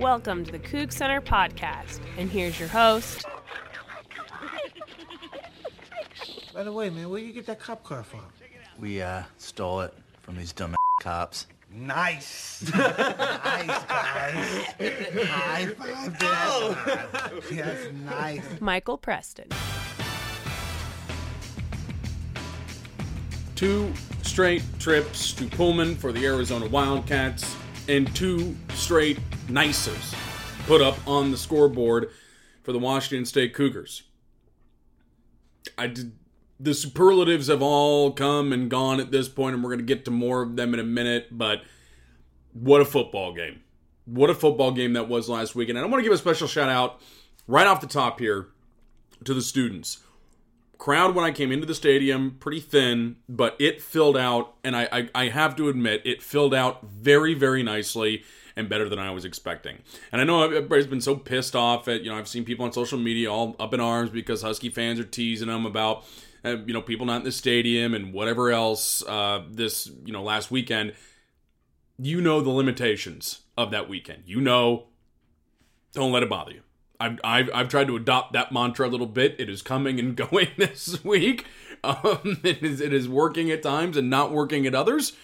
Welcome to the Coug Center podcast. And here's your host. By the way, man, where you get that cop car from? We uh, stole it from these dumb cops. Nice. nice, guys. High five, Dad. That's nice. Michael Preston. two straight trips to Pullman for the Arizona Wildcats, and two straight nices put up on the scoreboard for the Washington State Cougars. I did, the superlatives have all come and gone at this point, and we're going to get to more of them in a minute. But what a football game! What a football game that was last weekend. And I want to give a special shout out right off the top here to the students crowd when I came into the stadium pretty thin, but it filled out, and I, I, I have to admit it filled out very very nicely and better than I was expecting. And I know everybody's been so pissed off at you know I've seen people on social media all up in arms because Husky fans are teasing them about uh, you know people not in the stadium and whatever else uh, this you know last weekend. You know the limitations of that weekend. You know, don't let it bother you. I've, I've, I've tried to adopt that mantra a little bit. It is coming and going this week. Um, it, is, it is working at times and not working at others.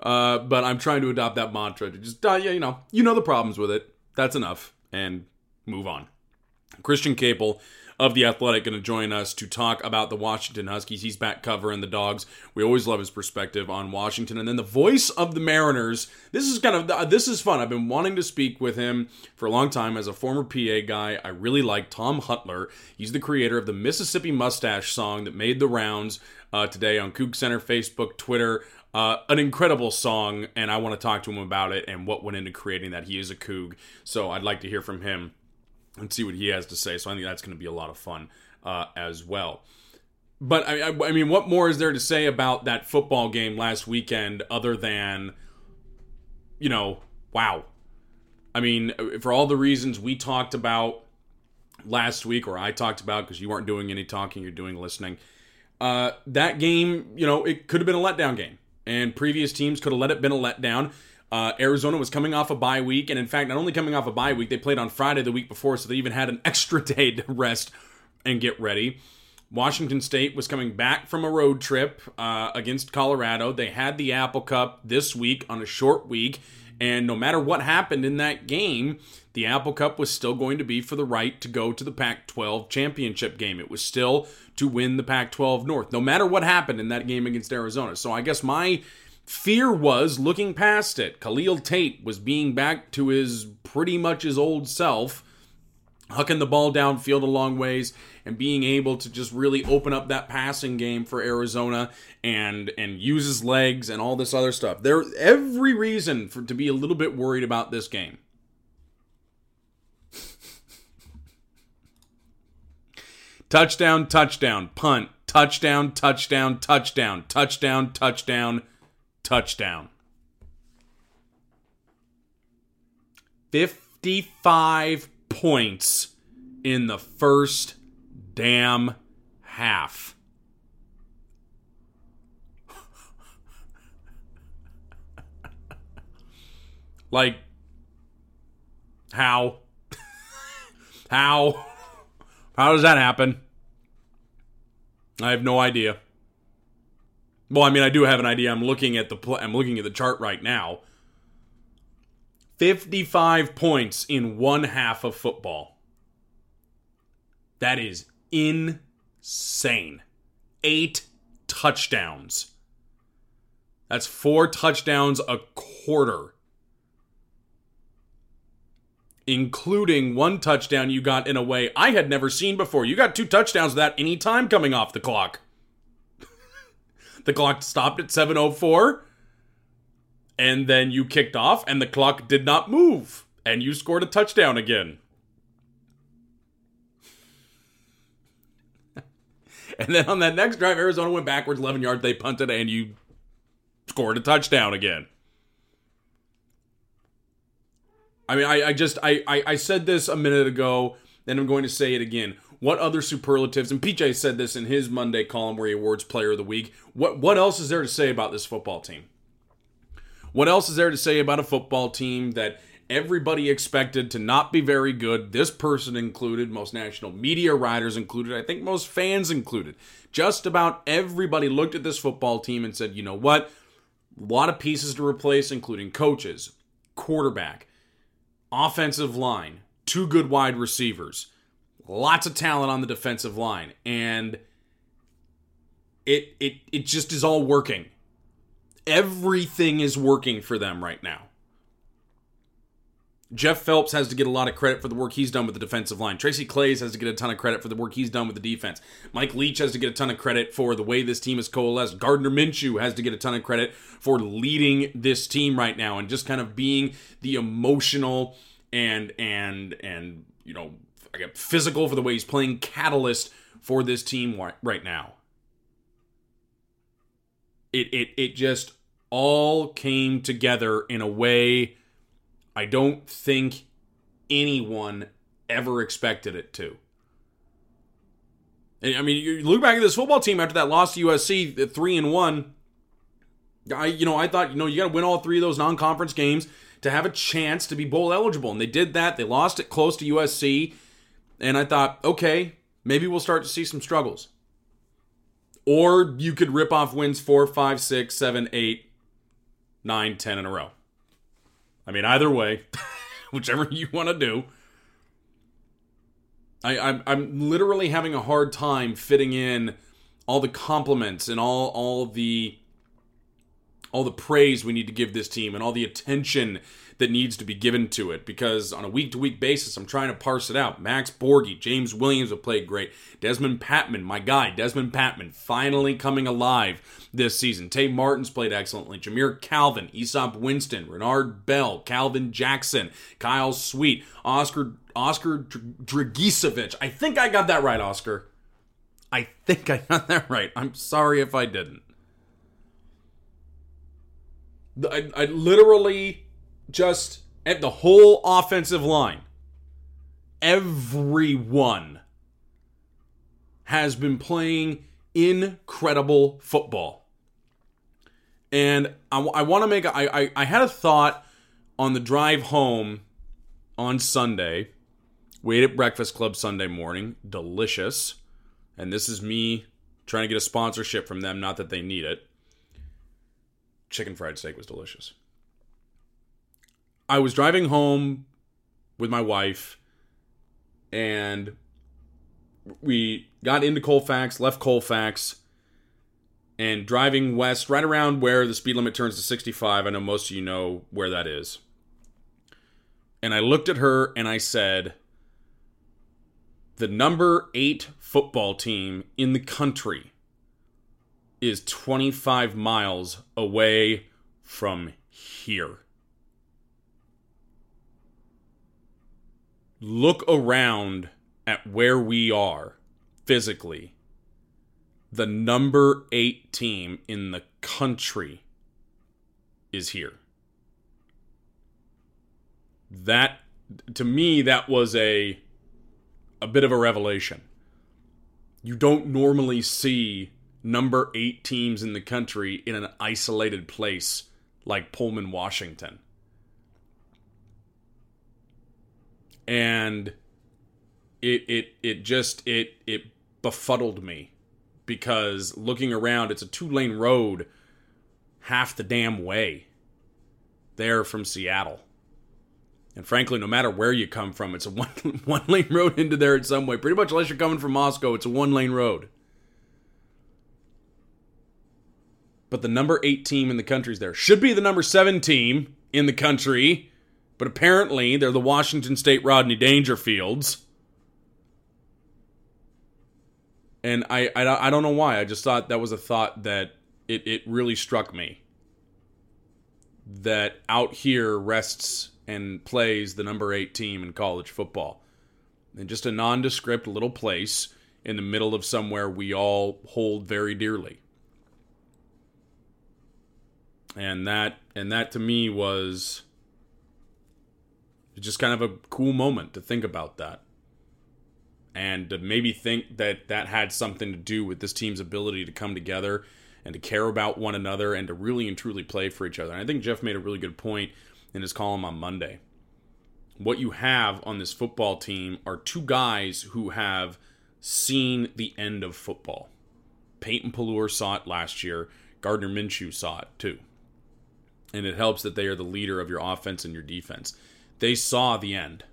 Uh, but I'm trying to adopt that mantra to just, uh, yeah, you know, you know the problems with it. That's enough. And move on. Christian Caple of The Athletic going to join us to talk about the Washington Huskies. He's back covering the dogs. We always love his perspective on Washington. And then the voice of the Mariners. This is kind of, uh, this is fun. I've been wanting to speak with him for a long time as a former PA guy. I really like Tom Hutyler. He's the creator of the Mississippi Mustache song that made the rounds uh, today on Coug Center, Facebook, Twitter. Uh, an incredible song, and I want to talk to him about it and what went into creating that. He is a Coug, so I'd like to hear from him and see what he has to say. So I think that's going to be a lot of fun uh, as well. But I, I, mean, what more is there to say about that football game last weekend other than, you know, wow. I mean, for all the reasons we talked about last week, or I talked about because you weren't doing any talking, you're doing listening. Uh, that game, you know, it could have been a letdown game, and previous teams could have let it been a letdown. Uh, Arizona was coming off a bye week, and in fact, not only coming off a bye week, they played on Friday the week before, so they even had an extra day to rest and get ready. Washington State was coming back from a road trip uh, against Colorado. They had the Apple Cup this week on a short week, and no matter what happened in that game, the Apple Cup was still going to be for the right to go to the Pac 12 championship game. It was still to win the Pac 12 North, no matter what happened in that game against Arizona. So I guess my Fear was looking past it. Khalil Tate was being back to his pretty much his old self, hucking the ball downfield a long ways and being able to just really open up that passing game for Arizona and and use his legs and all this other stuff. There every reason for to be a little bit worried about this game. touchdown, touchdown, punt, touchdown, touchdown, touchdown, touchdown, touchdown touchdown. 55 points in the first damn half. like, how? how? How does that happen? I have no idea. Well, I mean, I do have an idea. I'm looking at the pl- I'm looking at the chart right now. 55 points in one half of football. That is insane. 8 touchdowns. That's 4 touchdowns a quarter. Including one touchdown you got in a way I had never seen before. You got two touchdowns without any time coming off the clock. The clock stopped at 7:04 and then you kicked off and the clock did not move and you scored a touchdown again. and then on that next drive Arizona went backwards 11 yards they punted and you scored a touchdown again. I mean, I, I just I, I, I said this a minute ago, and I'm going to say it again. What other superlatives? And PJ said this in his Monday column where he awards Player of the Week. What what else is there to say about this football team? What else is there to say about a football team that everybody expected to not be very good. This person included, most national media writers included, I think most fans included. Just about everybody looked at this football team and said, you know what? A lot of pieces to replace, including coaches, quarterback, offensive line, two good wide receivers, lots of talent on the defensive line, and it it it just is all working. Everything is working for them right now. Jeff Phelps has to get a lot of credit for the work he's done with the defensive line. Tracy Claeys has to get a ton of credit for the work he's done with the defense. Mike Leach has to get a ton of credit for the way this team is coalesced. Gardner Minshew has to get a ton of credit for leading this team right now and just kind of being the emotional and and and you know physical for the way he's playing catalyst for this team right now. It it it just all came together in a way I don't think anyone ever expected it to. I mean, you look back at this football team after that loss to USC, three and one. I, you know, I thought, you know, you got to win all three of those non-conference games to have a chance to be bowl eligible, and they did that. They lost it close to USC, and I thought, okay, maybe we'll start to see some struggles. Or you could rip off wins four, five, six, seven, eight, nine, ten in a row. I mean, either way, whichever you want to do. I, I'm, I'm literally having a hard time fitting in all the compliments and all all the all the praise we need to give this team and all the attention that needs to be given to it because on a week to week basis, I'm trying to parse it out. Max Borghi, James Williams have played great. Dezmon Patmon, my guy, Dezmon Patmon, finally coming alive this season. Tay Martin's played excellently. Jamire Calvin, Easop Winston, Renard Bell, Calvin Jackson, Kyle Sweet, Oscar Oscar Dragicevic. I think I got that right, Oscar. I think I got that right. I'm sorry if I didn't. I, I literally just at the whole offensive line, everyone has been playing incredible football. And I, I want to make, a, I, I, I had a thought on the drive home on Sunday. We ate at Breakfast Club Sunday morning. Delicious. And this is me trying to get a sponsorship from them, not that they need it. Chicken fried steak was delicious. I was driving home with my wife and we got into Colfax, left Colfax, and driving west, right around where the speed limit turns to 65. I know most of you know where that is. And I looked at her and I said, The number eight football team in the country is 25 miles away from here. Look around at where we are physically, the number eight team in the country is here. That to me that was a a bit of a revelation. You don't normally see number 8 teams in the country in an isolated place like Pullman, Washington. And it it it just it it befuddled me because looking around it's a two lane road half the damn way there from Seattle. And frankly, no matter where you come from, it's a one one lane road into there in some way. Pretty much, unless you're coming from Moscow, it's a one lane road. But the number eight team in the country is there. Should be the number seven team in the country but apparently, they're the Washington State Rodney Dangerfields. And I, I, I don't know why. I just thought that was a thought that it, it really struck me. That out here rests and plays the number eight team in college football. And just a nondescript little place in the middle of somewhere we all hold very dearly. And that and that to me was it's just kind of a cool moment to think about that. And to maybe think that that had something to do with this team's ability to come together and to care about one another and to really and truly play for each other. And I think Jeff made a really good point in his column on Monday. what you have on this football team are two guys who have seen the end of football. Peyton Pelluer saw it last year. Gardner Minshew saw it too. And it helps that they are the leader of your offense and your defense. They saw the end,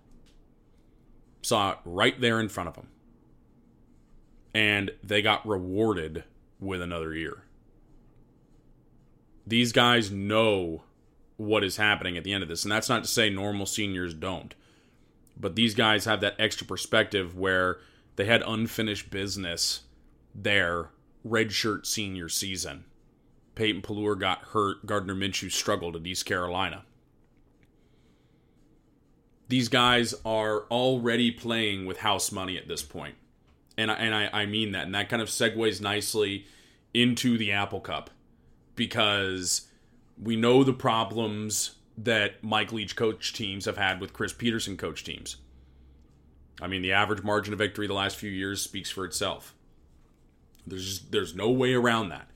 saw it right there in front of them. And they got rewarded with another year. These guys know what is happening at the end of this. And that's not to say normal seniors don't. But these guys have that extra perspective where they had unfinished business their redshirt senior season. Peyton Pelluer got hurt. Gardner Minshew struggled at East Carolina. These guys are already playing with house money at this point. And I, and I, I mean that. And that kind of segues nicely into the Apple Cup because we know the problems that Mike Leach coach teams have had with Chris Petersen coach teams. I mean, the average margin of victory the last few years speaks for itself. There's just, there's no way around that.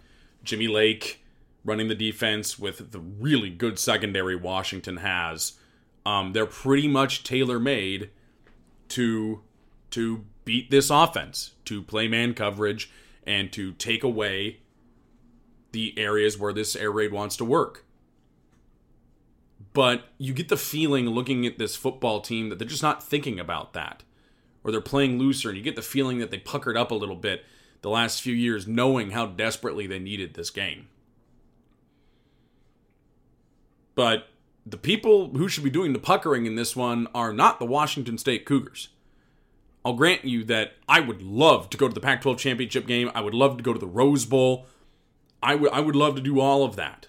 Jimmy Lake running the defense with the really good secondary Washington has. Um, they're pretty much tailor made to to beat this offense, to play man coverage, and to take away the areas where this air raid wants to work. But you get the feeling looking at this football team that they're just not thinking about that. Or they're playing looser, and you get the feeling that they puckered up a little bit the last few years, knowing how desperately they needed this game. But the people who should be doing the puckering in this one are not the Washington State Cougars. I'll grant you that I would love to go to the Pac 12 championship game. I would love to go to the Rose Bowl. I would I would love to do all of that.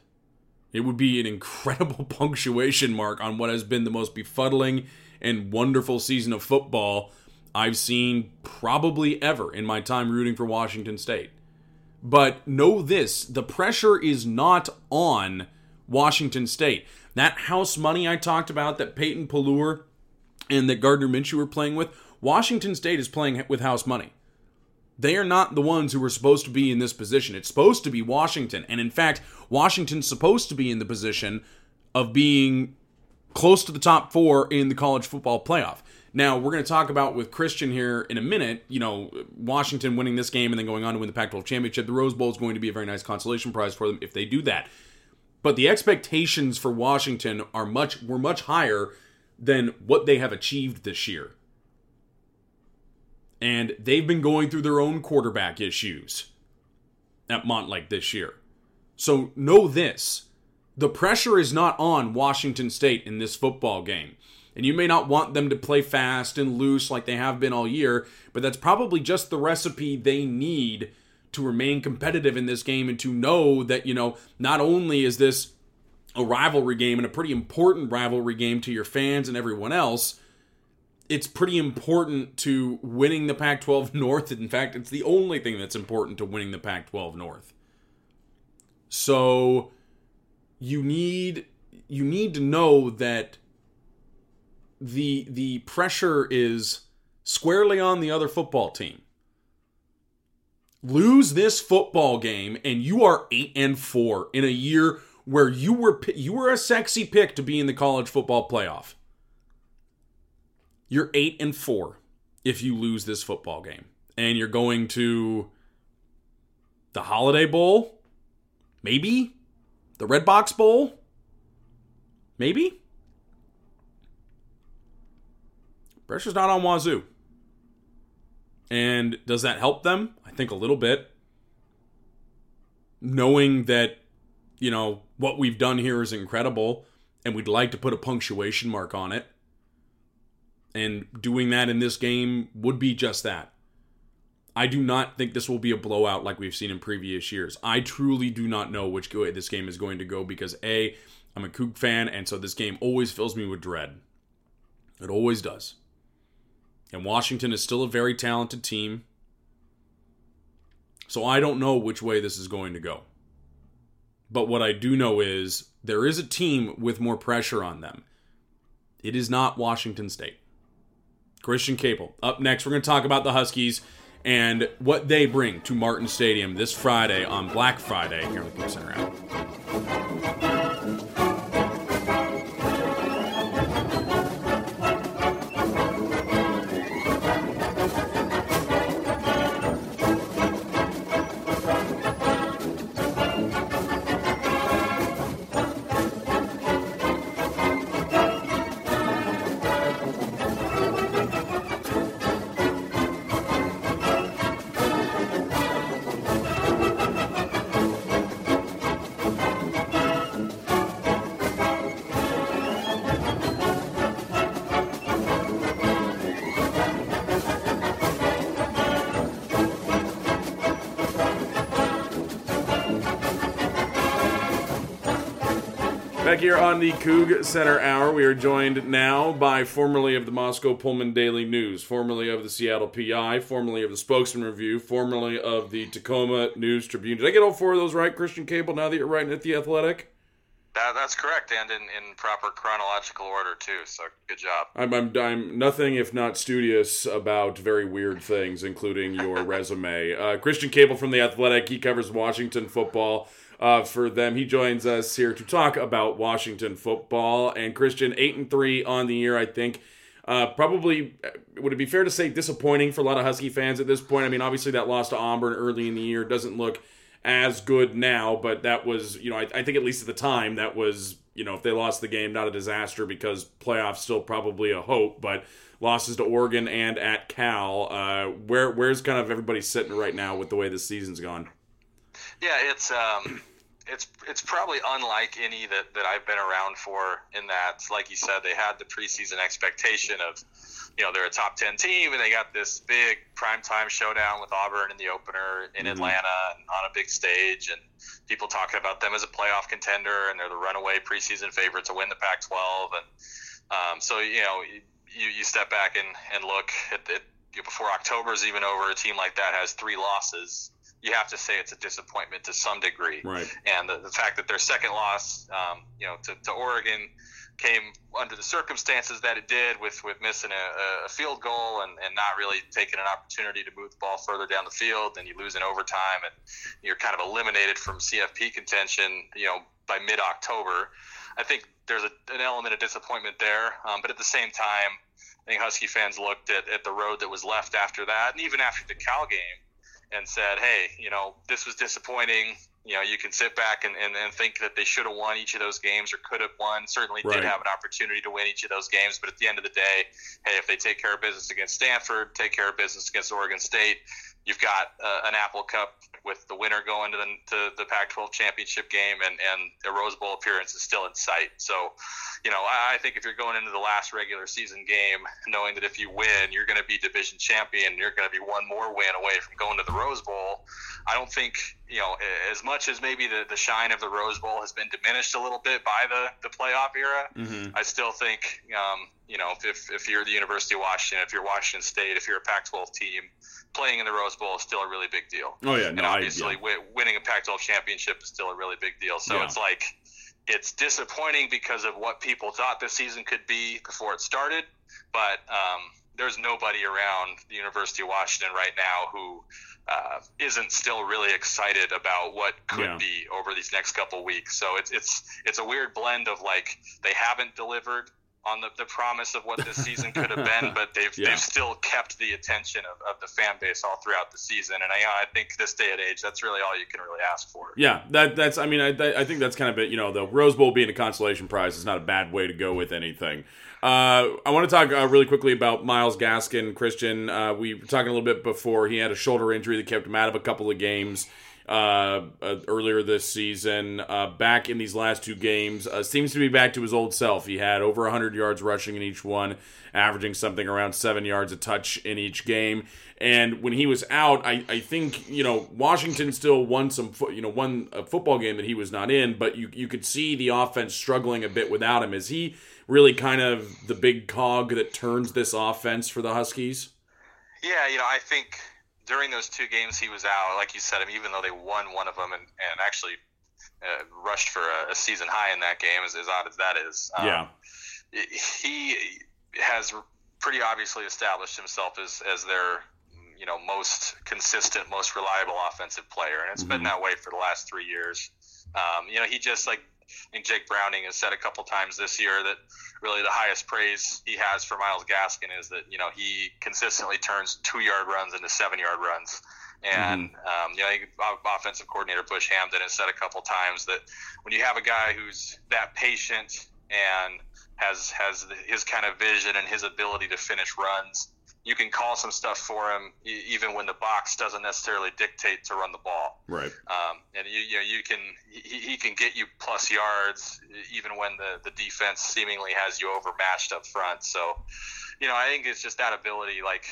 It would be an incredible punctuation mark on what has been the most befuddling and wonderful season of football I've seen probably ever in my time rooting for Washington State. But know this the pressure is not on Washington State. That house money I talked about that Peyton Pelluer and that Gardner Minshew were playing with, Washington State is playing with house money. They are not the ones who are supposed to be in this position. It's supposed to be Washington. And in fact, Washington's supposed to be in the position of being close to the top four in the college football playoff. Now, we're going to talk about with Christian here in a minute, you know, Washington winning this game and then going on to win the Pac 12 championship. The Rose Bowl is going to be a very nice consolation prize for them if they do that. But the expectations for Washington are much were much higher than what they have achieved this year and they've been going through their own quarterback issues at Montlake this year. So know this the pressure is not on Washington State in this football game. And you may not want them to play fast and loose like they have been all year, but that's probably just the recipe they need to remain competitive in this game and to know that, you know, not only is this a rivalry game and a pretty important rivalry game to your fans and everyone else, it's pretty important to winning the Pac 12 North. In fact, it's the only thing that's important to winning the Pac 12 North. So you need you need to know that the the pressure is squarely on the other football team. Lose this football game and you are 8 and 4 in a year where you were you were a sexy pick to be in the college football playoff. You're 8 and 4 if you lose this football game. And you're going to the Holiday Bowl? Maybe? The Redbox Bowl? Maybe? Pressure's not on Wazoo. And does that help them? Think a little bit. Knowing that, you know, what we've done here is incredible and we'd like to put a punctuation mark on it. And doing that in this game would be just that. I do not think this will be a blowout like we've seen in previous years. I truly do not know which way this game is going to go because A, I'm a Coug fan, and so this game always fills me with dread. It always does. And Washington is still a very talented team. So I don't know which way this is going to go. But what I do know is there is a team with more pressure on them. It is not Washington State. Christian Caple. Up next, we're going to talk about the Huskies and what they bring to Martin Stadium this Friday on Black Friday here on the Center app. Back here on the Coug Center Hour, we are joined now by formerly of the Moscow Pullman Daily News, formerly of the Seattle PI, formerly of the Spokesman Review, formerly of the Tacoma News Tribune. Did I get all four of those right, Christian Caple, now that you're writing at The Athletic? That, that's correct, and in, in proper chronological order, too, so good job. I'm, I'm, I'm nothing if not studious about very weird things, including your resume. Uh, Christian Caple from The Athletic, he covers Washington football uh, for them. He joins us here to talk about Washington football. And Christian, eight and three on the year, I think. Uh, probably uh, would it be fair to say disappointing for a lot of Husky fans at this point? I mean, obviously that loss to Auburn early in the year doesn't look as good now, but that was, you know, I, I think at least at the time that was, you know, if they lost the game, not a disaster because playoffs still probably a hope, but losses to Oregon and at Cal. Uh, where where's kind of everybody sitting right now with the way the season's gone? Yeah, it's um, it's it's probably unlike any that, that I've been around for in that, like you said, they had the preseason expectation of, you know, they're a top ten team and they got this big primetime showdown with Auburn in the opener in mm-hmm. Atlanta and on a big stage and people talking about them as a playoff contender and they're the runaway preseason favorite to win the Pac-12 and um, so you know you, you step back and, and look at it before October is even over, a team like that has three losses you have to say it's a disappointment to some degree. Right. And the, the fact that their second loss, um, you know, to, to, Oregon came under the circumstances that it did with, with missing a, a, field goal and, and not really taking an opportunity to move the ball further down the field. Then you lose in overtime and you're kind of eliminated from CFP contention, you know, by mid October. I think there's a, an element of disappointment there. Um, but at the same time, I think Husky fans looked at, at the road that was left after that, and even after the Cal game, and said, hey, you know, this was disappointing. You know, you can sit back and, and, and think that they should have won each of those games or could have won. Certainly right. did have an opportunity to win each of those games. But at the end of the day, hey, if they take care of business against Stanford, take care of business against Oregon State, you've got uh, an Apple Cup with the winner going to the, to the Pac-12 championship game, and, and a Rose Bowl appearance is still in sight. So, you know, I, I think if you're going into the last regular season game, knowing that if you win, you're going to be division champion, you're going to be one more win away from going to the Rose Bowl. I don't think, you know, as much as maybe the, the shine of the Rose Bowl has been diminished a little bit by the, the playoff era, mm-hmm. I still think, um, you know, if, if you're the University of Washington, if you're Washington State, if you're a Pac-12 team, playing in the Rose Bowl is still a really big deal. Oh yeah, no, and obviously I, yeah. winning a Pac-12 championship is still a really big deal. So yeah. it's like it's disappointing because of what people thought this season could be before it started, but um, there's nobody around the University of Washington right now who uh, not still really excited about what could yeah. be over these next couple weeks. So it's it's it's a weird blend of like they haven't delivered on the, the promise of what this season could have been, but they've yeah. they've still kept the attention of, of the fan base all throughout the season. And I, I think this day and age, that's really all you can really ask for. Yeah, that that's I mean I I think that's kind of it. You know, the Rose Bowl being a consolation prize is not a bad way to go with anything. Uh, I want to talk uh, really quickly about Myles Gaskin, Christian. Uh, we were talking a little bit before. He had a shoulder injury that kept him out of a couple of games uh, uh, earlier this season. Uh, back in these last two games, uh, seems to be back to his old self. He had over 100 yards rushing in each one, averaging something around seven yards a touch in each game. And when he was out, I, I think you know Washington still won some fo- you know won a football game that he was not in, but you you could see the offense struggling a bit without him. Is he really kind of the big cog that turns this offense for the Huskies? Yeah, you know I think during those two games he was out, like you said, even though they won one of them and, and actually uh, rushed for a, a, season high in that game, as, as odd as that is. Um, yeah. He has pretty obviously established himself as, as their you know most consistent, most reliable offensive player, and it's mm-hmm. been that way for the last three years. Um, you know, he just like I think Jake Browning has said a couple times this year that really the highest praise he has for Myles Gaskin is that you know he consistently turns two yard runs into seven yard runs. And mm-hmm. um, you know, offensive coordinator Bush Hamdan has said a couple times that when you have a guy who's that patient and has has his kind of vision and his ability to finish runs, you can call some stuff for him even when the box doesn't necessarily dictate to run the ball. Right. Um, and you, you know you can he, he can get you plus yards even when the the defense seemingly has you overmatched up front. So, you know I think it's just that ability. Like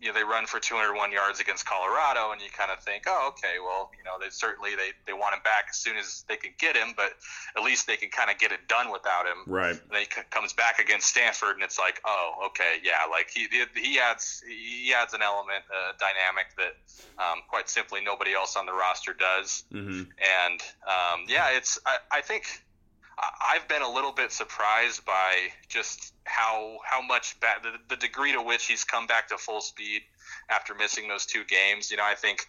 you know, they run for 201 yards against Colorado, and you kind of think, oh, okay, well, you know, they certainly they, they want him back as soon as they can get him, but at least they can kind of get it done without him. Right. And then he c- comes back against Stanford, and it's like, oh, okay, yeah, like he he adds he adds an element, a dynamic that um, quite simply nobody else on the roster does. Mm-hmm. And um, yeah, it's I, I think I've been a little bit surprised by just how how much the, the degree to which he's come back to full speed after missing those two games. You know, I think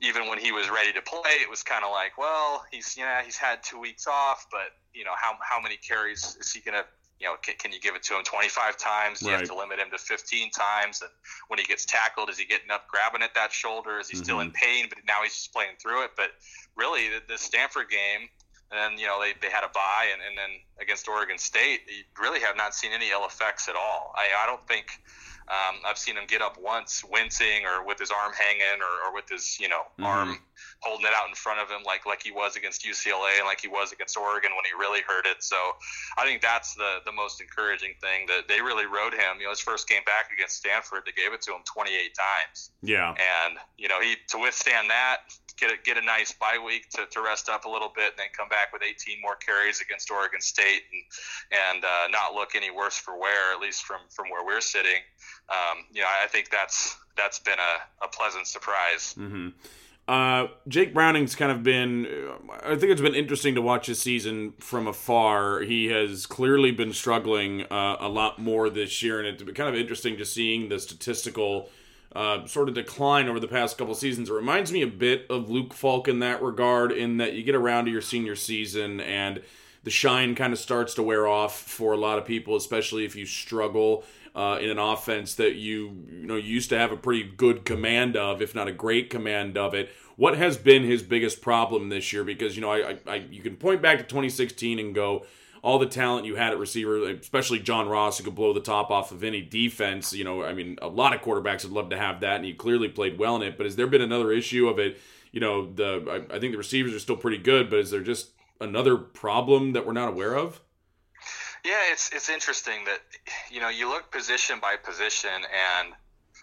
even when he was ready to play, it was kind of like, well, he's you know he's had two weeks off, but you know how how many carries is he gonna you know, can, can you give it to him 25 times? Do you Right. have to limit him to 15 times? And when he gets tackled, is he getting up, grabbing at that shoulder? Is he still in mm-hmm. pain? But now he's just playing through it. But really, the, the Stanford game, and then you know they, they had a bye, and, and then against Oregon State, you really have not seen any ill effects at all. I, I don't think um, I've seen him get up once wincing or with his arm hanging or, or with his you know arm holding it out in front of him like like he was against UCLA and like he was against Oregon when he really hurt it. So I think that's the the most encouraging thing that they really rode him. You know, his first game back against Stanford, they gave it to him 28 times Yeah. and you know he to withstand that get a, get a nice bye week to, to rest up a little bit and then come back with 18 more carries against Oregon State and and uh, not look any worse for wear at least from from where we're sitting um, you know I think that's that's been a, a pleasant surprise Uh, Jake Browning's kind of been. uh, I think it's been interesting to watch his season from afar. He has clearly been struggling uh, a lot more this year, and it's been kind of interesting to seeing the statistical uh, sort of decline over the past couple seasons. It reminds me a bit of Luke Falk in that regard, in that you get around to your senior season and the shine kind of starts to wear off for a lot of people, especially if you struggle uh, in an offense that you you know used to have a pretty good command of, if not a great command of it. What has been his biggest problem this year? Because you know, I, I, I you can point back to 2016 and go. All the talent you had at receiver, especially John Ross, who could blow the top off of any defense. You know, I mean, a lot of quarterbacks would love to have that, and he clearly played well in it. But has there been another issue of it? You know, the I, I think the receivers are still pretty good, but is there just another problem that we're not aware of? Yeah, it's it's interesting that you know you look position by position, and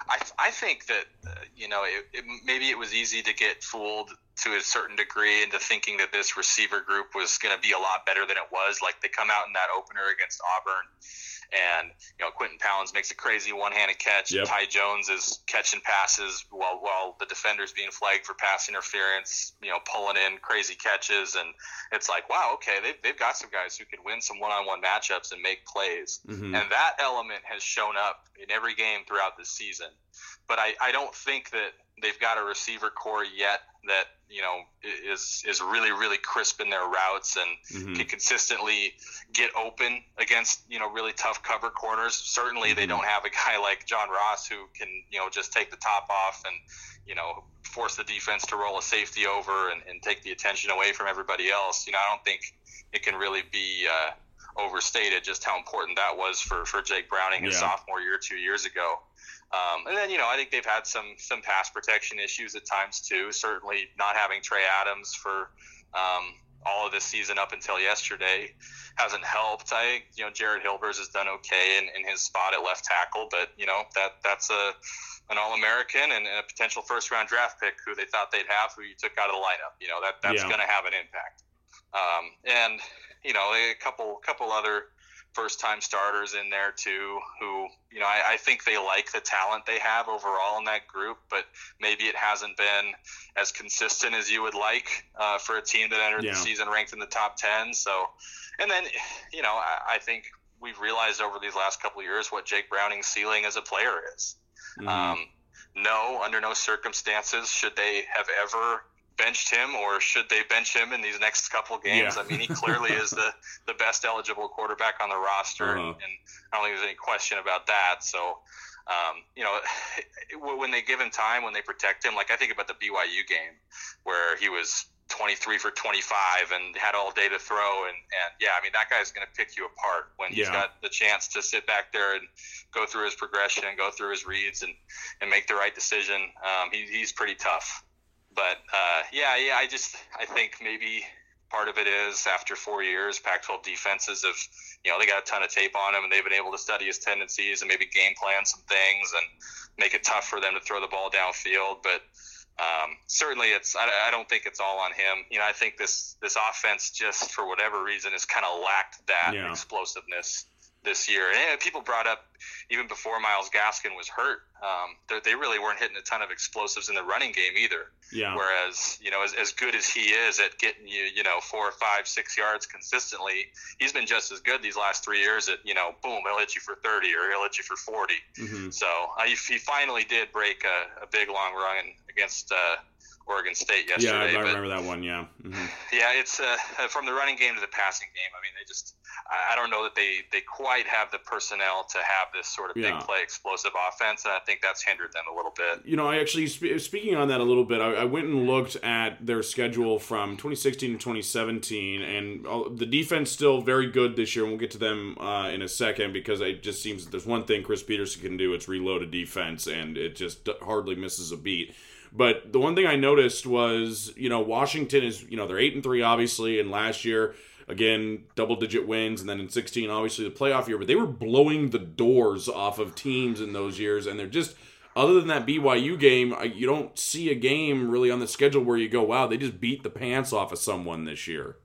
I I think that uh, you know it, it, maybe it was easy to get fooled to a certain degree into thinking that this receiver group was going to be a lot better than it was. Like they come out in that opener against Auburn, and you know Quinten Pounds makes a crazy one-handed catch. Yep. Ty Jones is catching passes while while the defender's being flagged for pass interference. You know, pulling in crazy catches, and it's like, wow, okay, they've they've got some guys who can win some one-on-one matchups and make plays, mm-hmm. and that element has shown up in every game throughout the season. But I, I don't think that they've got a receiver corps yet that you know is is really really crisp in their routes and can consistently get open against you know really tough cover corners. Certainly, they don't have a guy like John Ross who can you know just take the top off and you know force the defense to roll a safety over and, and take the attention away from everybody else. You know, I don't think it can really be. Uh, overstated just how important that was for, for Jake Browning his Yeah. sophomore year two years ago. Um, and then you know I think they've had some some pass protection issues at times too. Certainly not having Trey Adams for um, all of this season up until yesterday hasn't helped. I think you know Jared Hilbers has done okay in, in his spot at left tackle, but you know that that's a an All American and a potential first round draft pick who they thought they'd have, who you took out of the lineup. You know that that's Yeah. going to have an impact. Um, and you know a couple couple other first time starters in there too who you know I, I think they like the talent they have overall in that group but maybe it hasn't been as consistent as you would like uh, for a team that entered Yeah. the season ranked in the top 10 so and then you know I, I think we've realized over these last couple of years what Jake Browning's ceiling as a player is. Um, no, under no circumstances should they have ever benched him, or should they bench him in these next couple games? Yeah. I mean, he clearly is the the best eligible quarterback on the roster, Uh-huh. and, I don't think there's any question about that. So. Um, you know, when they give him time, when they protect him, like I think about the BYU game where he was 23 for 25 and had all day to throw. And, and yeah, I mean, that guy's going to pick you apart when he's Yeah. got the chance to sit back there and go through his progression and go through his reads and, and make the right decision. Um, he, he's pretty tough. But uh, yeah, yeah, I just I think maybe part of it is after four years, Pac-12 defenses have, you know, they got a ton of tape on him and they've been able to study his tendencies and maybe game plan some things and make it tough for them to throw the ball downfield. But um, certainly, it's I, I don't think it's all on him. You know, I think this this offense just for whatever reason has kind of lacked that Yeah. explosiveness this year. And people brought up even before Myles Gaskin was hurt, um, they, they really weren't hitting a ton of explosives in the running game either. Yeah. Whereas, you know, as, as good as he is at getting you, you know, four, five, six yards consistently, he's been just as good these last three years at, you know, boom, he'll hit you for 30 or he'll hit you for 40. Mhm. So uh, he, he finally did break a, a big long run against uh, Oregon State Yeah, yesterday. I, I but remember that one. Yeah. hmm yeah, it's uh, from the running game to the passing game. I mean, they just, I I don't know that they, they quite have the personnel to have this sort of Yeah. big play explosive offense, and I think that's hindered them a little bit. You know, I actually sp- speaking on that a little bit. I, I went and looked at their schedule from 2016 to 2017, and all, the defense still very good this year. And we'll get to them uh, in a second because it just seems that there's one thing Chris Petersen can do: it's reload a defense, and it just hardly misses a beat. But the one thing I noticed was, you know, Washington is, you know, they're eight and three, obviously, and last year. Again double digit wins and then in 16 obviously the playoff year. But they were blowing the doors off of teams in those years and they're just other than that BYU game you don't see a game really on the schedule where you go wow they just beat the pants off of someone this year.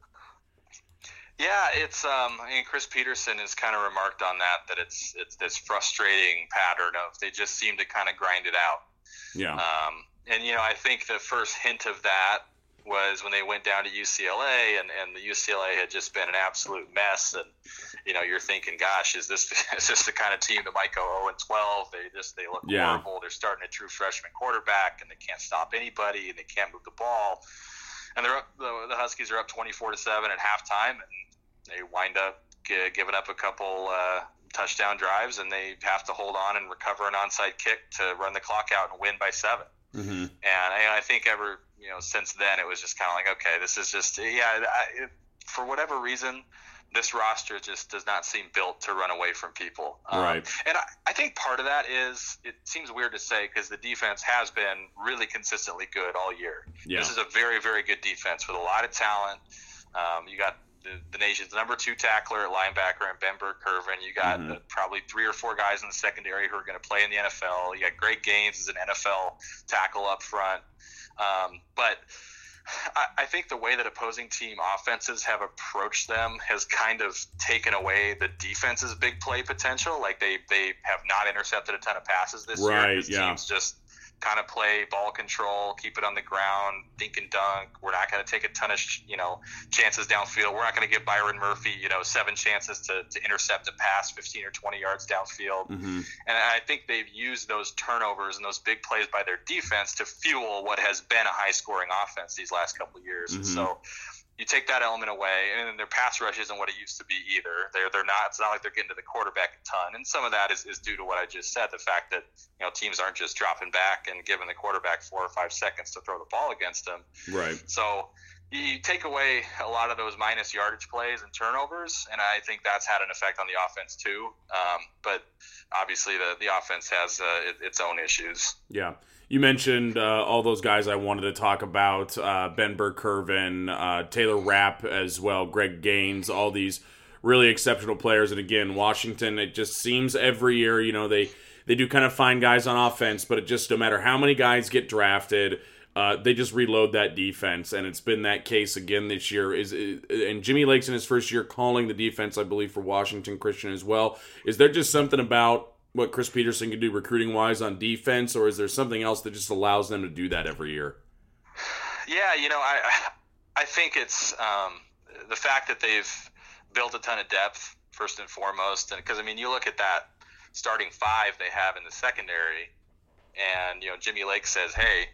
Yeah, it's um I mean Chris Petersen has kind of remarked on that that it's it's this frustrating pattern of they just seem to kind of grind it out. yeah. Um and you know, I think the first hint of that was when they went down to UCLA and, and the UCLA had just been an absolute mess and you know, you're thinking, gosh, is this is this the kind of team that might go 0 and 12? They just they look Yeah. horrible. They're starting a true freshman quarterback and they can't stop anybody and they can't move the ball. And they're up, the, the Huskies are up 24 to 7 at halftime and they wind up g- giving up a couple uh, touchdown drives and they have to hold on and recover an onside kick to run the clock out and win by 7. Mm-hmm. And I, I think ever you know since then it was just kind of like okay, this is just yeah. I, for whatever reason, this roster just does not seem built to run away from people. Um, Right. And I, I think part of that is it seems weird to say because the defense has been really consistently good all year. yeah This is a very very good defense with a lot of talent. Um, you got the, the nation's number two tackler linebacker and Ben Burr-Kirven. You got Mhm. uh, probably three or four guys in the secondary who are going to play in the NFL. You got Greg Gaines as an NFL tackle up front. Um, but I, I think the way that opposing team offenses have approached them has kind of taken away the defense's big play potential. Like they, they have not intercepted a ton of passes this year. Right, yeah. Teams just kind of play ball control, keep it on the ground, dink and dunk. We're not going to take a ton of you know chances downfield. We're not going to give Byron Murphy you know seven chances to, to intercept a pass, 15 or 20 yards downfield. mm-hmm. And I think they've used those turnovers and those big plays by their defense to fuel what has been a high scoring offense these last couple of years. And Mhm. so you take that element away, and their pass rush isn't what it used to be either. They're they're not. It's not like they're getting to the quarterback a ton, and some of that is, is due to what I just said. The fact that you know teams aren't just dropping back and giving the quarterback four or five seconds to throw the ball against them. right So you take away a lot of those minus yardage plays and turnovers, and I think that's had an effect on the offense too. Um, but obviously, the the offense has uh, its own issues. Yeah. You mentioned uh, all those guys I wanted to talk about uh, Ben Burr-Kirven, uh, Taylor Rapp as well, Greg Gaines, all these really exceptional players. And again, Washington, it just seems every year, you know, they, they do kind of find guys on offense, but it just no matter how many guys get drafted, uh, they just reload that defense, and it's been that case again this year. Is and Jimmy Lake's in his first year calling the defense, I believe, for Washington Christian as well. Is there just something about what Chris Petersen can do recruiting wise on defense, or is there something else that just allows them to do that every year? Yeah, you know, I I think it's um, the fact that they've built a ton of depth first and foremost, and because I mean, you look at that starting five they have in the secondary, and you know, Jimmy Lake says, "Hey,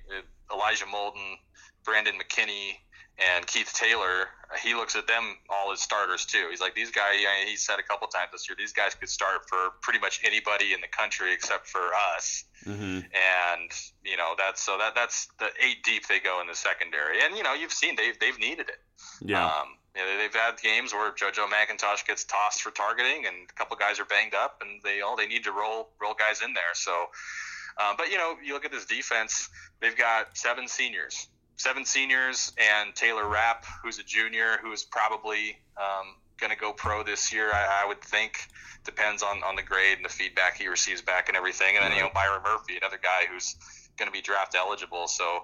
Elijah Molden, Brandon McKinney." And Keith Taylor, he looks at them all as starters too. He's like, these guys. He said a couple times this year, these guys could start for pretty much anybody in the country except for us Mm-hmm. and you know that's so that that's the eight deep they go in the secondary, and you know you've seen they've they've needed it. Yeah, Um, you know, they've had games where JoJo McIntosh gets tossed for targeting, and a couple guys are banged up, and they all they need to roll roll guys in there. So, uh, but you know, you look at this defense; they've got seven seniors, seven seniors and Taylor Rapp, who's a junior, who is probably um, going to go pro this year. I, I, would think depends on, on the grade and the feedback he receives back and everything. And then you know Byron Murphy, another guy who's going to be draft eligible. So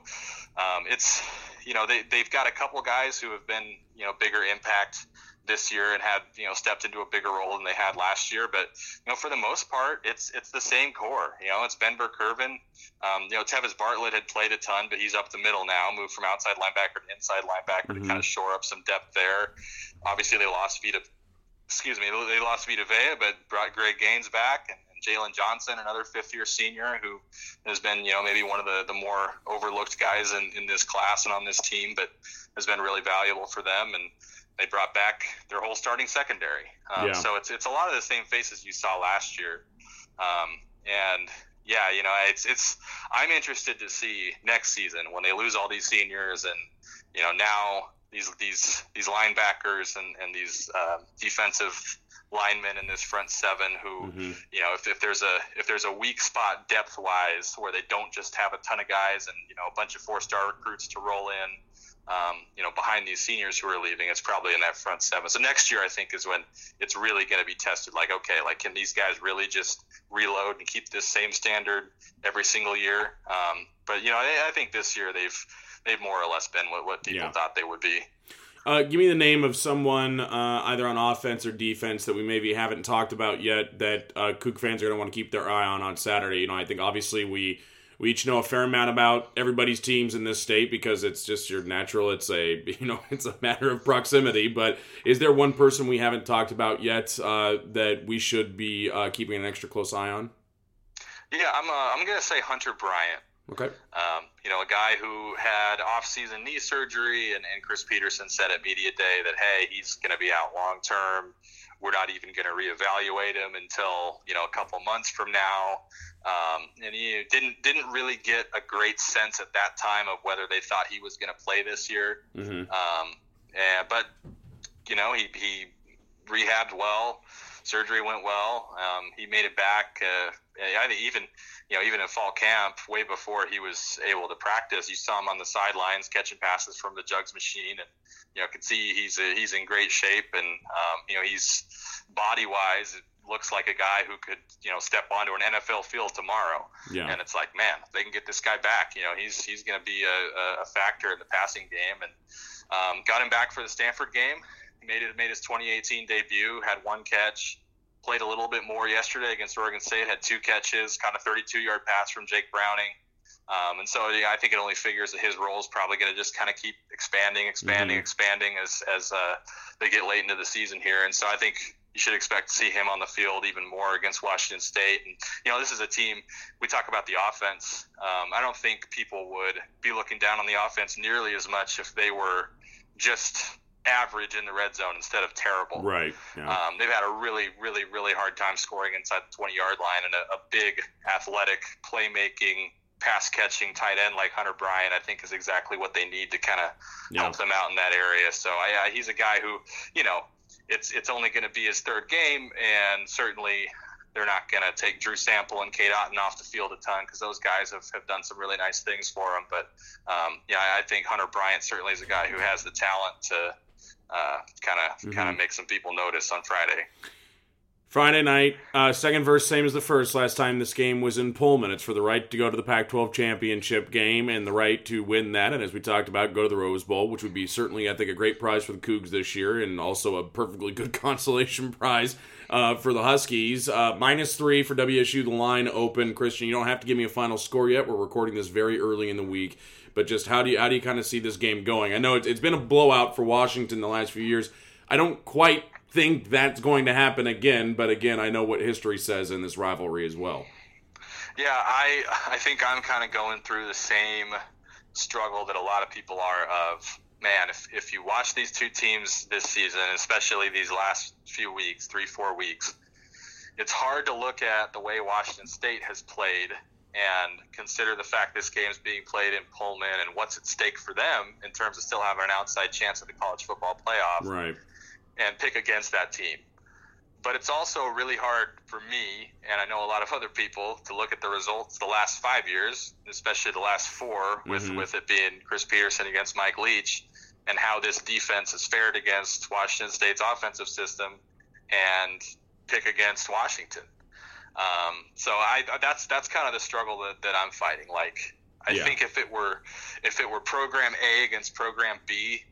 um, it's you know they they've got a couple guys who have been you know bigger impact this year and had you know stepped into a bigger role than they had last year. But you know, for the most part, it's it's the same core. You know, it's Ben Burr-Kirven. Um, you know, Tevis Bartlett had played a ton, but he's up the middle now, moved from outside linebacker to inside linebacker mm-hmm. to kind of shore up some depth there. Obviously, they lost Vita. Excuse me, they lost Vita Vea, but brought Greg Gaines back and, and Jaylen Johnson, another fifth-year senior who has been, you know, maybe one of the, the more overlooked guys in, in this class and on this team, but has been really valuable for them. And they brought back their whole starting secondary. Um, yeah. So it's it's a lot of the same faces you saw last year, um, and yeah, you know, it's it's I'm interested to see next season when they lose all these seniors and you know now these these these linebackers and and these uh, defensive linemen in this front seven who mm-hmm. you know if, if there's a if there's a weak spot depth wise where they don't just have a ton of guys and you know a bunch of four star recruits to roll in um, you know, behind these seniors who are leaving, it's probably in that front seven. So next year, I think, is when it's really going to be tested. Like, okay, like can these guys really just reload and keep this same standard every single year? Um, but you know, I, I, think this year they've they've more or less been what, what people yeah. thought they would be. Uh, give me the name of someone uh, either on offense or defense that we maybe haven't talked about yet that uh, Coug fans are going to want to keep their eye on on Saturday. You know, I think obviously we we each know a fair amount about everybody's teams in this state because it's just your natural it's a you know it's a matter of proximity. But is there one person we haven't talked about yet uh, that we should be uh, keeping an extra close eye on? Yeah i'm, uh, I'm gonna say hunter bryant. Okay. Um, you know a guy who had off-season knee surgery and, and Chris Petersen said at media day that hey he's gonna be out long term we're not even going to reevaluate him until you know a couple months from now. Um, and he didn't didn't really get a great sense at that time of whether they thought he was going to play this year. Mm-hmm. Um, and, but you know he he rehabbed well, surgery went well. Um, he made it back. Uh, I think even you know even in fall camp, way before he was able to practice, you saw him on the sidelines catching passes from the jugs machine and you know, can see he's a, he's in great shape, and um, you know, he's body wise looks like a guy who could you know step onto an NFL field tomorrow. Yeah. And it's like, man, they can get this guy back, you know, he's he's going to be a, a factor in the passing game, and um, got him back for the Stanford game. He made it made his 2018 debut, had one catch. Played a little bit more yesterday against Oregon State. Had two catches, kind of 32 yard pass from Jake Browning. Um, and so yeah, I think it only figures that his role is probably going to just kind of keep expanding, expanding, mm-hmm. expanding as as uh, they get late into the season here. And so I think you should expect to see him on the field even more against Washington State. And you know, this is a team. We talk about the offense. Um, I don't think people would be looking down on the offense nearly as much if they were just average in the red zone instead of terrible. Right. Yeah. Um, they've had a really, really, really hard time scoring inside the 20 yard line, and a, a big, athletic, playmaking pass catching tight end like Hunter Bryant, I think is exactly what they need to kind of yeah. help them out in that area. So I, I, he's a guy who, you know, it's it's only going to be his third game, and certainly they're not going to take Drew Sample and Cade Otton off the field a ton because those guys have, have done some really nice things for him. But um, yeah, I think Hunter Bryant certainly is a guy who has the talent to kind of kind of make some people notice on Friday. Friday night, uh, second verse, same as the first. Last time this game was in Pullman. It's for the right to go to the Pac 12 championship game and the right to win that. And as we talked about, go to the Rose Bowl, which would be certainly, I think, a great prize for the Cougs this year and also a perfectly good consolation prize uh, for the Huskies. Uh, minus three for WSU, the line open. Christian, you don't have to give me a final score yet. We're recording this very early in the week. But just how do you how do you kind of see this game going? I know it's, it's been a blowout for Washington the last few years. I don't quite think that's going to happen again, but again, I know what history says in this rivalry as well. Yeah, I I think I'm kind of going through the same struggle that a lot of people are of man, if, if you watch these two teams this season, especially these last few weeks, three, four weeks, it's hard to look at the way Washington State has played and consider the fact this game is being played in Pullman and what's at stake for them in terms of still having an outside chance at the college football playoff. Right and pick against that team. But it's also really hard for me, and I know a lot of other people, to look at the results the last five years, especially the last 4 with Mhm. with it being Chris Petersen against Mike Leach, and how this defense has fared against Washington State's offensive system, and pick against Washington. Um, so I that's that's kind of the struggle that, that I'm fighting. Like I Yeah. think if it were if it were program A against program B,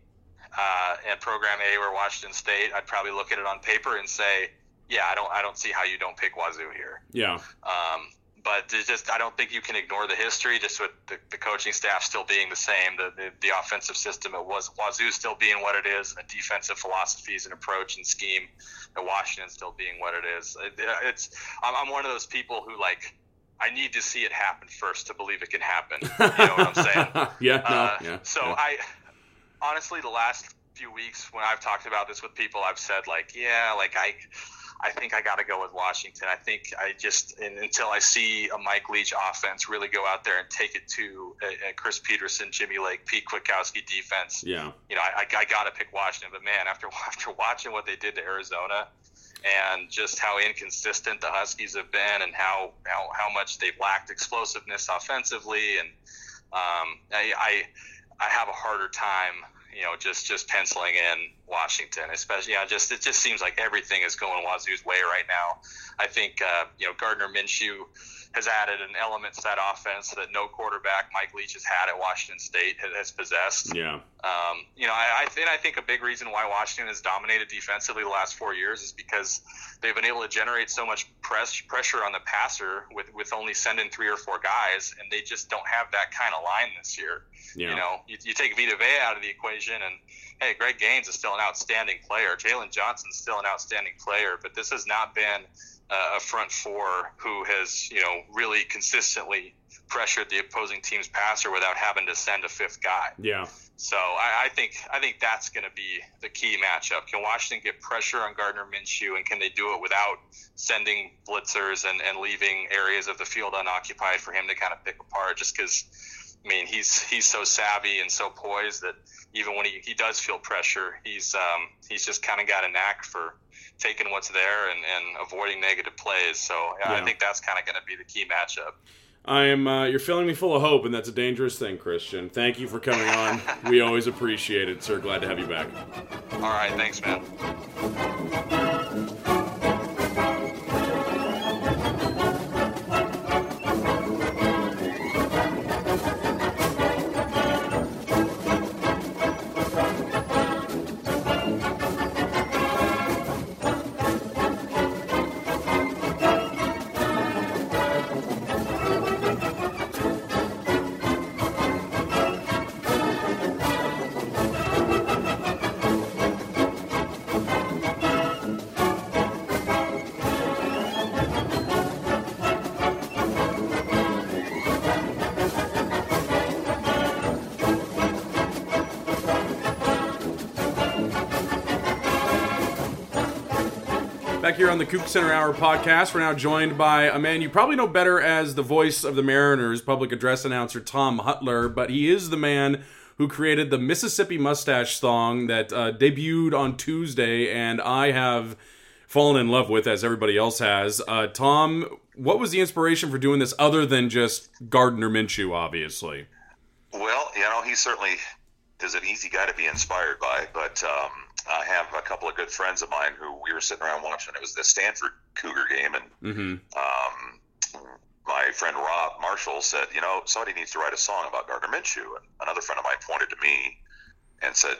uh, and program A were Washington State, I'd probably look at it on paper and say, yeah, I don't I don't see how you don't pick Wazoo here. Yeah. Um, but just I don't think you can ignore the history. Just with the, the coaching staff still being the same, the, the the offensive system it was Wazoo still being what it is, and the defensive philosophies and approach and scheme at Washington still being what it is. It, it's I'm, I'm one of those people who like I need to see it happen first to believe it can happen. You know what I'm saying? yeah. No. Uh, yeah. So yeah. I honestly, the last few weeks when I've talked about this with people, I've said like, yeah, like I, I think I got to go with Washington. I think I just and until I see a Mike Leach offense really go out there and take it to a, a Chris Petersen, Jimmy Lake, Pete Kwiatkowski defense. Yeah. You know, I, I, I got to pick Washington. But man, after after watching what they did to Arizona. And just how inconsistent the Huskies have been, and how, how, how much they've lacked explosiveness offensively, and um, I, I I have a harder time, you know, just just penciling in Washington, especially. Yeah, just it just seems like everything is going Wazoo's way right now. I think uh, you know Gardner Minshew has added an element to that offense that no quarterback Mike Leach has had at Washington State has, possessed. Yeah. Um, you know, I, I think I think a big reason why Washington has dominated defensively the last four years is because they've been able to generate so much press pressure on the passer with with only sending three or four guys, and they just don't have that kind of line this year. Yeah. You know, you, you take Vita Vea out of the equation, and hey, Greg Gaines is still an outstanding player. Jaylen Johnson's still an outstanding player, but this has not been a front four who has, you know, really consistently pressured the opposing team's passer without having to send a fifth guy. Yeah. So I, I think I think that's going to be the key matchup. Can Washington get pressure on Gardner Minshew, and can they do it without sending blitzers and, and leaving areas of the field unoccupied for him to kind of pick apart? Just because, I mean, he's he's so savvy and so poised that even when he, he does feel pressure, he's um, he's just kind of got a knack for taking what's there and, and avoiding negative plays. So yeah, Yeah. I think that's kind of going to be the key matchup. I am. Uh, you're filling me full of hope, and that's a dangerous thing, Christian. Thank you for coming on. we always appreciate it, sir. Glad to have you back. All right, thanks, man. On the Coug Center Hour podcast, we're now joined by a man you probably know better as the voice of the Mariners, public address announcer Tom Hutyler, but he is the man who created the Mississippi Mustache song that uh, debuted on Tuesday, and I have fallen in love with, as everybody else has. Uh, Tom, what was the inspiration for doing this other than just Gardner Minshew, obviously? Well, you know, he certainly is an easy guy to be inspired by, but um, I have a couple of good friends of mine who we were sitting around watching. It was the Stanford Cougar game, and Mm-hmm. um, my friend Rob Marshall said, you know, somebody needs to write a song about Gardner Minshew. And another friend of mine pointed to me and said,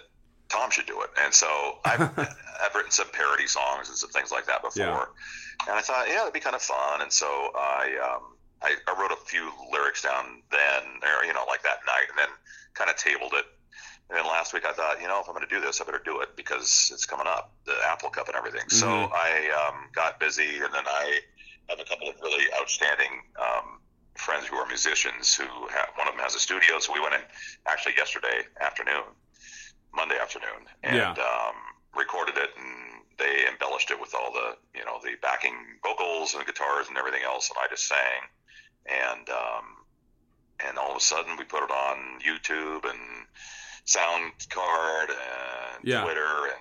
Tom should do it. And so I've, I've written some parody songs and some things like that before. Yeah. And I thought, yeah, it'd be kind of fun. And so I, um, I, I wrote a few lyrics down then, or, you know, like that night, and then kind of tabled it. And then last week I thought, you know, if I'm going to do this, I better do it because it's coming up, the Apple Cup and everything. So Mhm. I um, got busy, and then I have a couple of really outstanding um, friends who are musicians. Who have, one of them has a studio, so we went in actually yesterday afternoon, Monday afternoon, and Yeah. um, recorded it, and they embellished it with all the you know the backing vocals and guitars and everything else, and I just sang, and um, and all of a sudden we put it on YouTube and SoundCloud and Yeah. Twitter and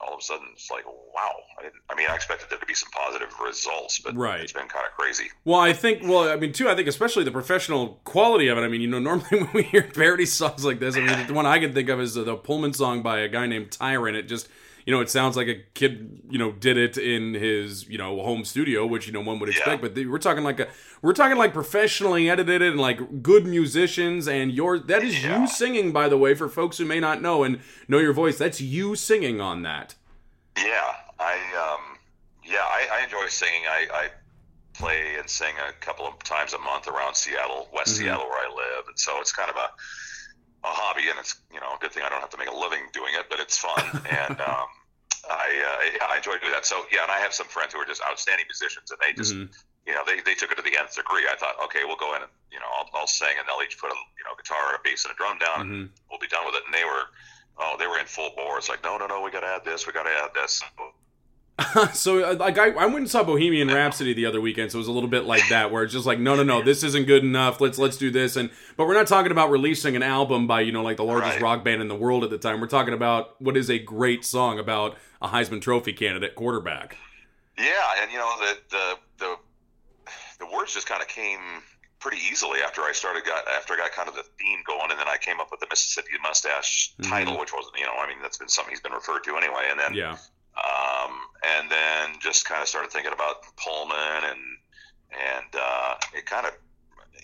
all of a sudden it's like, wow. I, didn't, I mean, I expected there to be some positive results, but Right. it's been kind of crazy. Well, I think, well, I mean, too, I think especially the professional quality of it. I mean, you know, normally when we hear parody songs like this, I mean, the one I can think of is the Pullman song by a guy named Tyrant. It just, you know, it sounds like a kid, you know, did it in his, you know, home studio, which you know one would expect. But the, we're talking like a, we're talking like professionally edited and like good musicians. And your that is Yeah. you singing, by the way, for folks who may not know and know your voice. That's you singing on that. Yeah, I um, yeah, I, I enjoy singing. I, I play and sing a couple of times a month around Seattle, West Mhm. Seattle, where I live, and so it's kind of a a hobby, and it's you know a good thing I don't have to make a living doing it, but it's fun, and um, I uh, yeah, I enjoy doing that. So yeah, and I have some friends who are just outstanding musicians, and they just Mhm. you know they, they took it to the nth degree. I thought, okay, we'll go in and you know I'll, I'll sing, and they'll each put a you know guitar, a bass, and a drum down, and Mhm. we'll be done with it. And they were oh they were in full bore. It's like no no no, we got to add this, we got to add this. so uh, like I, I went and saw Bohemian Rhapsody the other weekend, so it was a little bit like that, where it's just like, no, no, no, this isn't good enough. Let's let's do this, and but we're not talking about releasing an album by you know like the largest Right. rock band in the world at the time. We're talking about what is a great song about a Heisman Trophy candidate quarterback. Yeah, and you know the the the, the words just kind of came pretty easily after I started got after I got kind of the theme going, and then I came up with the Mississippi Mustache Mhm. title, which wasn't you know I mean that's been something he's been referred to anyway, and then Yeah, um, and then just kind of started thinking about Pullman and and uh, it kind of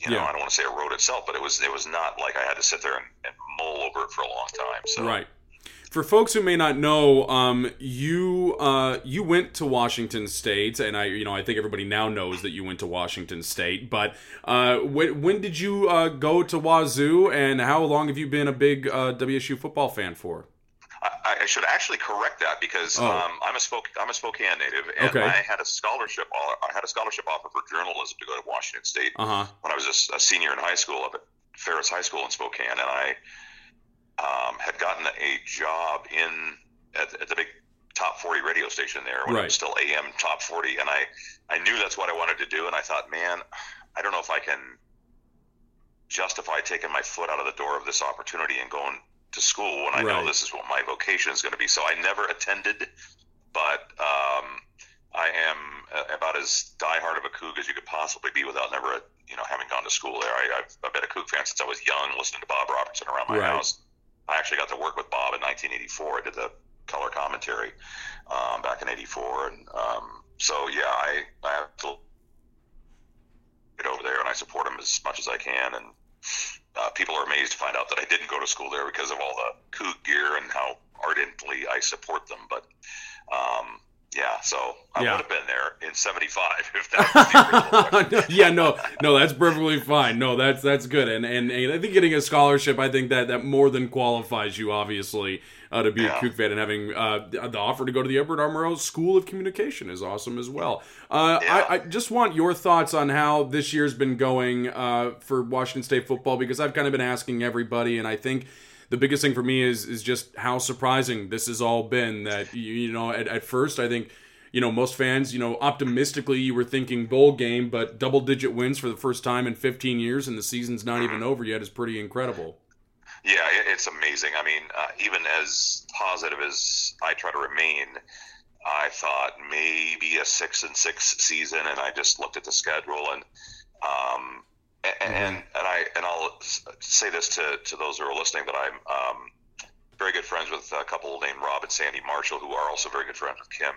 you know Yeah. I don't want to say it wrote itself, but it was it was not like I had to sit there and, and mull over it for a long time. So right. For folks who may not know, um, you uh, you went to Washington State, and I you know I think everybody now knows that you went to Washington State. But uh, when, when did you uh, go to Wazoo, and how long have you been a big uh, WSU football fan for? I, I should actually correct that because Oh. um, I'm a Spoke, I'm a Spokane native, and Okay. I had a scholarship. I had a scholarship offer for journalism to go to Washington State Uh huh. when I was a senior in high school up at Ferris High School in Spokane, and I um, had gotten a job in at, at the big top 40 radio station there when it was still AM top 40, and I I knew that's what I wanted to do, and I thought, man, I don't know if I can justify taking my foot out of the door of this opportunity and going to school when I Right. know this is what my vocation is going to be. So I never attended, but um, I am uh, about as diehard of a Coug as you could possibly be without never, you know, having gone to school there. I, I've, I've been a Coug fan since I was young, listening to Bob Robertson around my Right. house. I actually got to work with Bob in 1984. I did the color commentary um, back in '84, and um, so yeah, I I have to get over there and I support him as much as I can. And uh, people are amazed to find out that I didn't go to school there because of all the Coug gear and how ardently I support them. But um, yeah, so I Yeah. would have been there in '75 if that was the original yeah, no, no, that's perfectly fine. No, that's that's good, and, and and I think getting a scholarship, I think that that more than qualifies you, obviously, uh, to be a Yeah. Coug fan, and having uh, the offer to go to the Edward R. Murrow School of Communication is awesome as well. Uh, Yeah. I, I just want your thoughts on how this year's been going uh, for Washington State football because I've kind of been asking everybody, and I think. The biggest thing for me is is just how surprising this has all been. That you, you know, at, at first I think you know, most fans, you know, optimistically you were thinking bowl game, but double digit wins for the first time in 15 years and the season's not even over yet is pretty incredible. Yeah, it, it's amazing. I mean, uh, even as positive as I try to remain, I thought maybe a six and six season, and I just looked at the schedule and um, and, and and I and I'll say this to to those who are listening that I'm um, very good friends with a couple named Rob and Sandy Marshall, who are also very good friends with Kim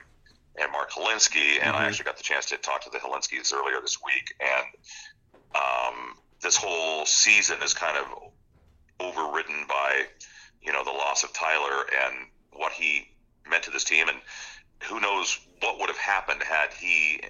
and Mark Hilinski, and Mhm. I actually got the chance to talk to the Hilinskis earlier this week, and um, this whole season is kind of overridden by you know the loss of Tyler and what he meant to this team, and who knows what would have happened had he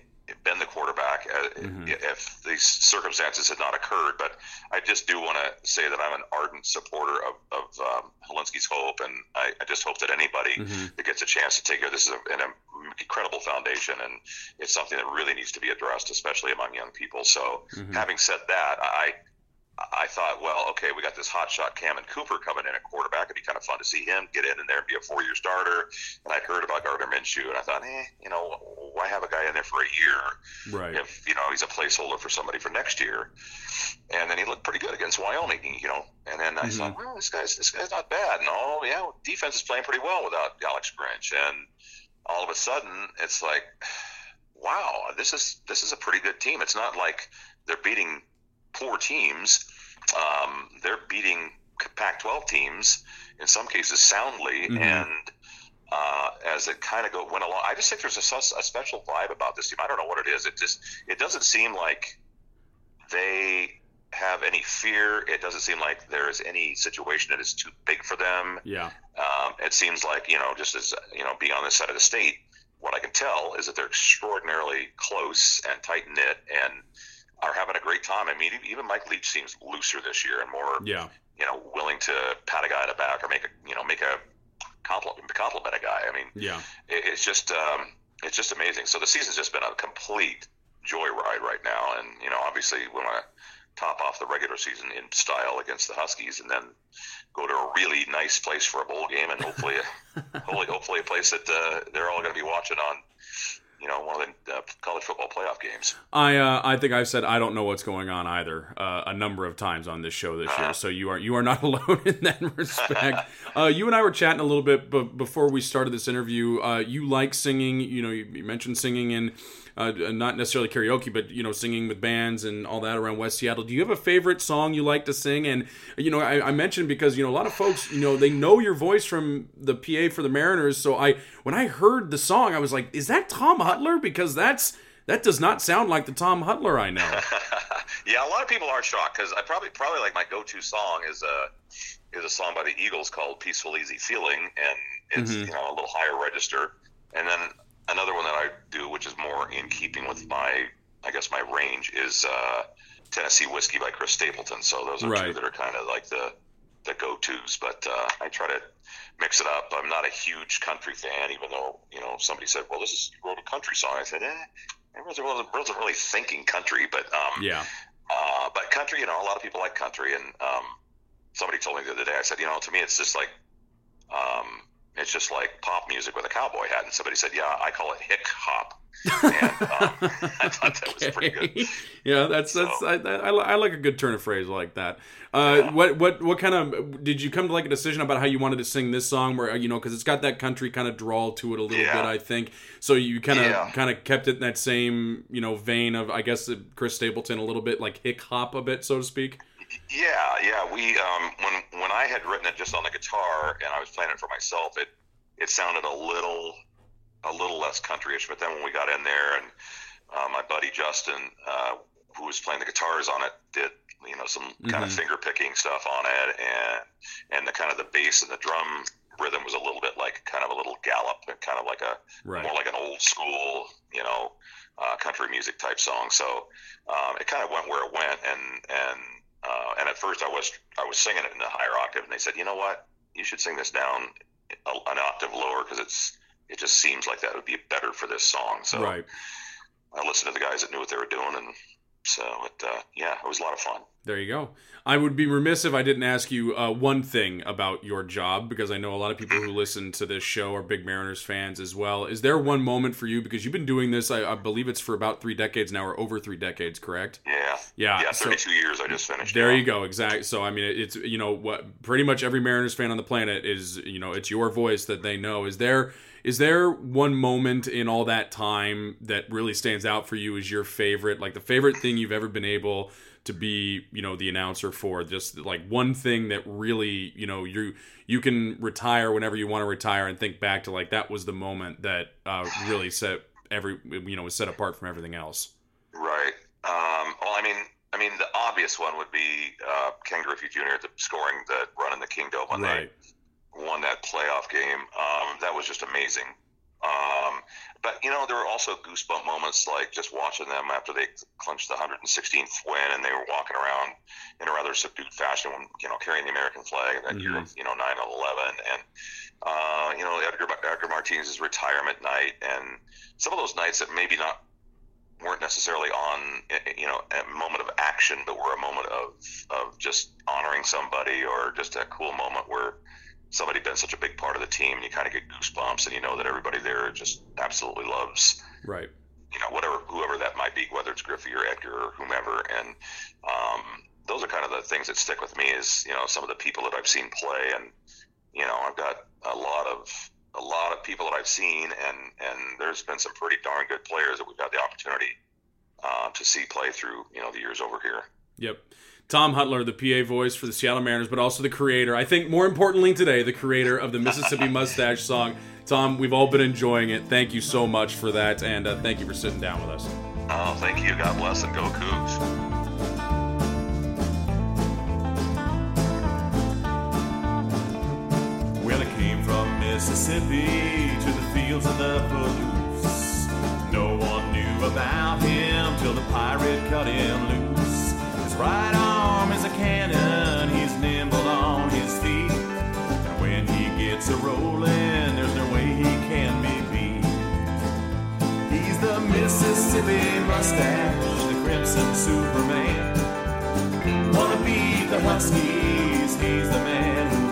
been the quarterback uh, Mhm. if these circumstances had not occurred. But I just do want to say that I'm an ardent supporter of, of um, Hilinski's hope, and I, I just hope that anybody Mhm. that gets a chance to take care. of This is a, an incredible foundation, and it's something that really needs to be addressed, especially among young people. So, Mhm. having said that, I I thought, well, okay, we got this hotshot Cameron Cooper coming in at quarterback. It'd be kind of fun to see him get in and there and be a four-year starter. And I'd heard about Gardner Minshew, and I thought, eh, you know, why have a guy in there for a year Right. if you know he's a placeholder for somebody for next year? And then he looked pretty good against Wyoming, you know. And then I Mhm. thought, well, this guy's this guy's not bad. And oh yeah, defense is playing pretty well without Alex Grinch. And all of a sudden, it's like, wow, this is this is a pretty good team. It's not like they're beating poor teams. Um, they're beating Pac-12 teams in some cases soundly, Mhm. and uh, as it kind of go went along, I just think there's a, a special vibe about this team. I don't know what it is. It just it doesn't seem like they have any fear. It doesn't seem like there is any situation that is too big for them. Yeah. Um, it seems like you know, just as you know, being on this side of the state, what I can tell is that they're extraordinarily close and tight knit, and are having a great time. I mean, even Mike Leach seems looser this year and more, Yeah. you know, willing to pat a guy in the back or make a, you know, make a compliment, compliment a guy. I mean, Yeah. it, it's just, um, it's just amazing. So the season's just been a complete joyride right now, and you know, obviously, we want to top off the regular season in style against the Huskies, and then go to a really nice place for a bowl game, and hopefully, hopefully, hopefully, a place that uh, they're all going to be watching on, you know, one of the uh, college football playoff games. I uh, I think I've said I don't know what's going on either uh, a number of times on this show this year. So you are you are not alone in that respect. uh, you and I were chatting a little bit, but before we started this interview, uh, you like singing. You know, you, you mentioned singing in uh, not necessarily karaoke, but you know, singing with bands and all that around West Seattle. Do you have a favorite song you like to sing? And you know, I, I mentioned because you know a lot of folks, you know, they know your voice from the PA for the Mariners. So I when I heard the song, I was like, is that Tom Hutyler? Because that's that does not sound like the Tom Hutyler I know. yeah, a lot of people are shocked because I probably probably like my go-to song is a is a song by the Eagles called "Peaceful Easy Feeling," and it's Mhm. you know a little higher register. And then another one that I do, which is more in keeping with my I guess my range, is uh, Tennessee Whiskey by Chris Stapleton. So those are two that are kind of like the the go-tos. But uh, I try to mix it up. I'm not a huge country fan, even though you know somebody said, "Well, this is you wrote a country song." I said, "Eh." I wasn't, wasn't, wasn't really thinking country, but um, Yeah. uh, but country, you know, a lot of people like country, and um, somebody told me the other day. I said, you know, to me, it's just like, um, it's just like pop music with a cowboy hat. And somebody said, yeah, I call it hick hop. and um, I thought that was pretty good. Yeah, that's that's So- I, I, I like a good turn of phrase like that. Uh, Yeah. What what what kind of did you come to like a decision about how you wanted to sing this song? Where you know because it's got that country kind of drawl to it a little Yeah. bit, I think. So you kind of Yeah. kind of kept it in that same you know vein of I guess uh, Chris Stapleton a little bit like hick hop a bit, so to speak. Yeah, yeah. We um, when when I had written it just on the guitar and I was playing it for myself, it it sounded a little a little less countryish. But then when we got in there and uh, my buddy Justin, uh, who was playing the guitars on it, did you know some kind of finger picking stuff on it, and and the kind of the bass and the drum rhythm was a little bit like kind of a little gallop and kind of like a Right. more like an old school, you know, uh, country music type song. So um, it kind of went where it went, and and uh, and at first I was I was singing it in the higher octave, and they said, you know what, you should sing this down a, an octave lower because it's it just seems like that would be better for this song. So Right. I listened to the guys that knew what they were doing, and so it uh, yeah, it was a lot of fun. There you go. I would be remiss if I didn't ask you uh, one thing about your job because I know a lot of people who listen to this show are big Mariners fans as well. Is there one moment for you because you've been doing this? I, I believe it's for about three decades now, or over three decades, correct? Yeah, Yeah. yeah, so- 32 years I just finished. There yeah. you go. Exactly. So I mean, it's you know what pretty much every Mariners fan on the planet is you know it's your voice that they know. Is there is there one moment in all that time that really stands out for you as your favorite, like the favorite thing you've ever been able to be you know the announcer for? Just like one thing that really you know you you can retire whenever you want to retire and think back to like that was the moment that uh, really set every you know was set apart from everything else. Right. Um, well, I mean, I mean, the obvious one would be uh, Ken Griffey Jr. The scoring the run in the Kingdom when Right. they won that playoff game. Um, that was just amazing. Um, but you know, there were also goosebump moments, like just watching them after they clinched the 116th win, and they were walking around in a rather subdued fashion, when, you know, carrying the American flag that year, Mhm. of, you know, 9/11, and uh, you know, Edgar, Edgar Martinez's retirement night, and some of those nights that maybe not weren't necessarily on eh, you know a moment of action, but were a moment of of just honoring somebody or just a cool moment where somebody been such a big part of the team, and you kind of get goosebumps, and you know that everybody there just absolutely loves Right. you know, whatever, whoever that might be, whether it's Griffey or Edgar or whomever. And um, those are kind of the things that stick with me is, you know, some of the people that I've seen play. And, you know, I've got a lot of, a lot of people that I've seen and, and there's been some pretty darn good players that we've had the opportunity uh, to see play through, you know, the years over here. Yep. Tom Hutyler, the PA voice for the Seattle Mariners, but also the creator. I think more importantly today, the creator of the Mississippi Mustache song. Tom, we've all been enjoying it. Thank you so much for that, and uh, thank you for sitting down with us. Oh, thank you. God bless and go Cougs. Well, I came from Mississippi to the fields of the Palouse. No one knew about him till the pirate cut him loose. His right arm is a cannon, he's nimble on his feet. And when he gets a rolling, there's no way he can be beat. He's the Mississippi mustache, the crimson Superman. Wanna beat the Huskies, he's the man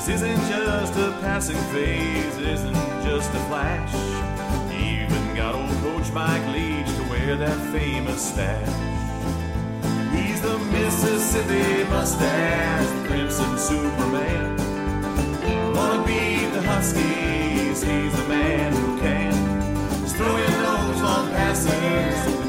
This isn't just a passing phase, it isn't just a flash. He even got old Coach Mike Leach to wear that famous stash. He's the Mississippi mustache, Crimson Superman. Wanna beat the Huskies, he's the man who can. He's throwing those long passes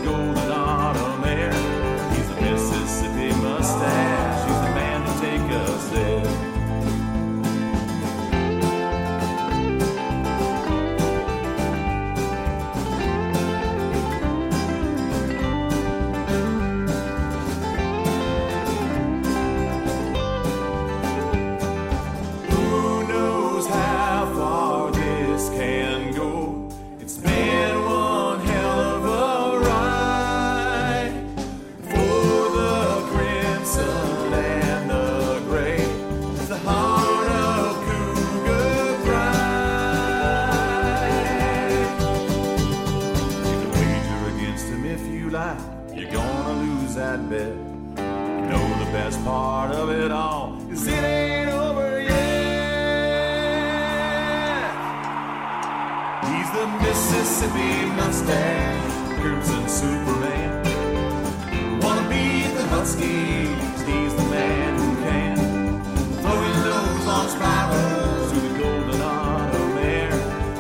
Mustache, crimson Superman. Wanna beat the Huskies, he's the man who can. Throwing those long spirals to the golden autumn air.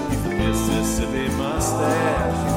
He's the Mississippi mustache,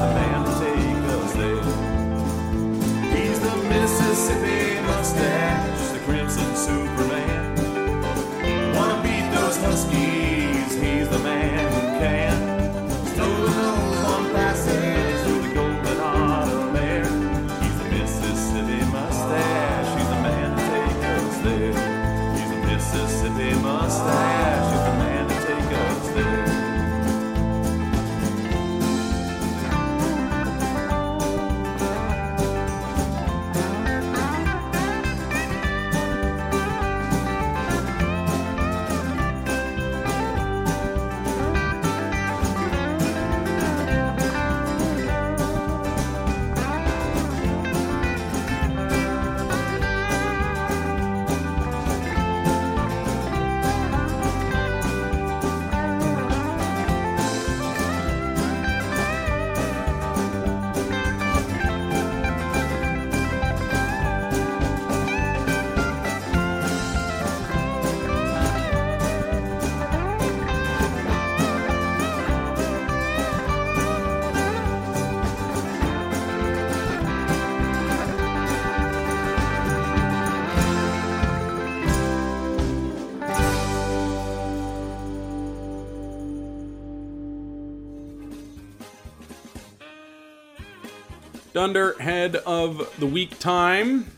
Dunder, head of the week time.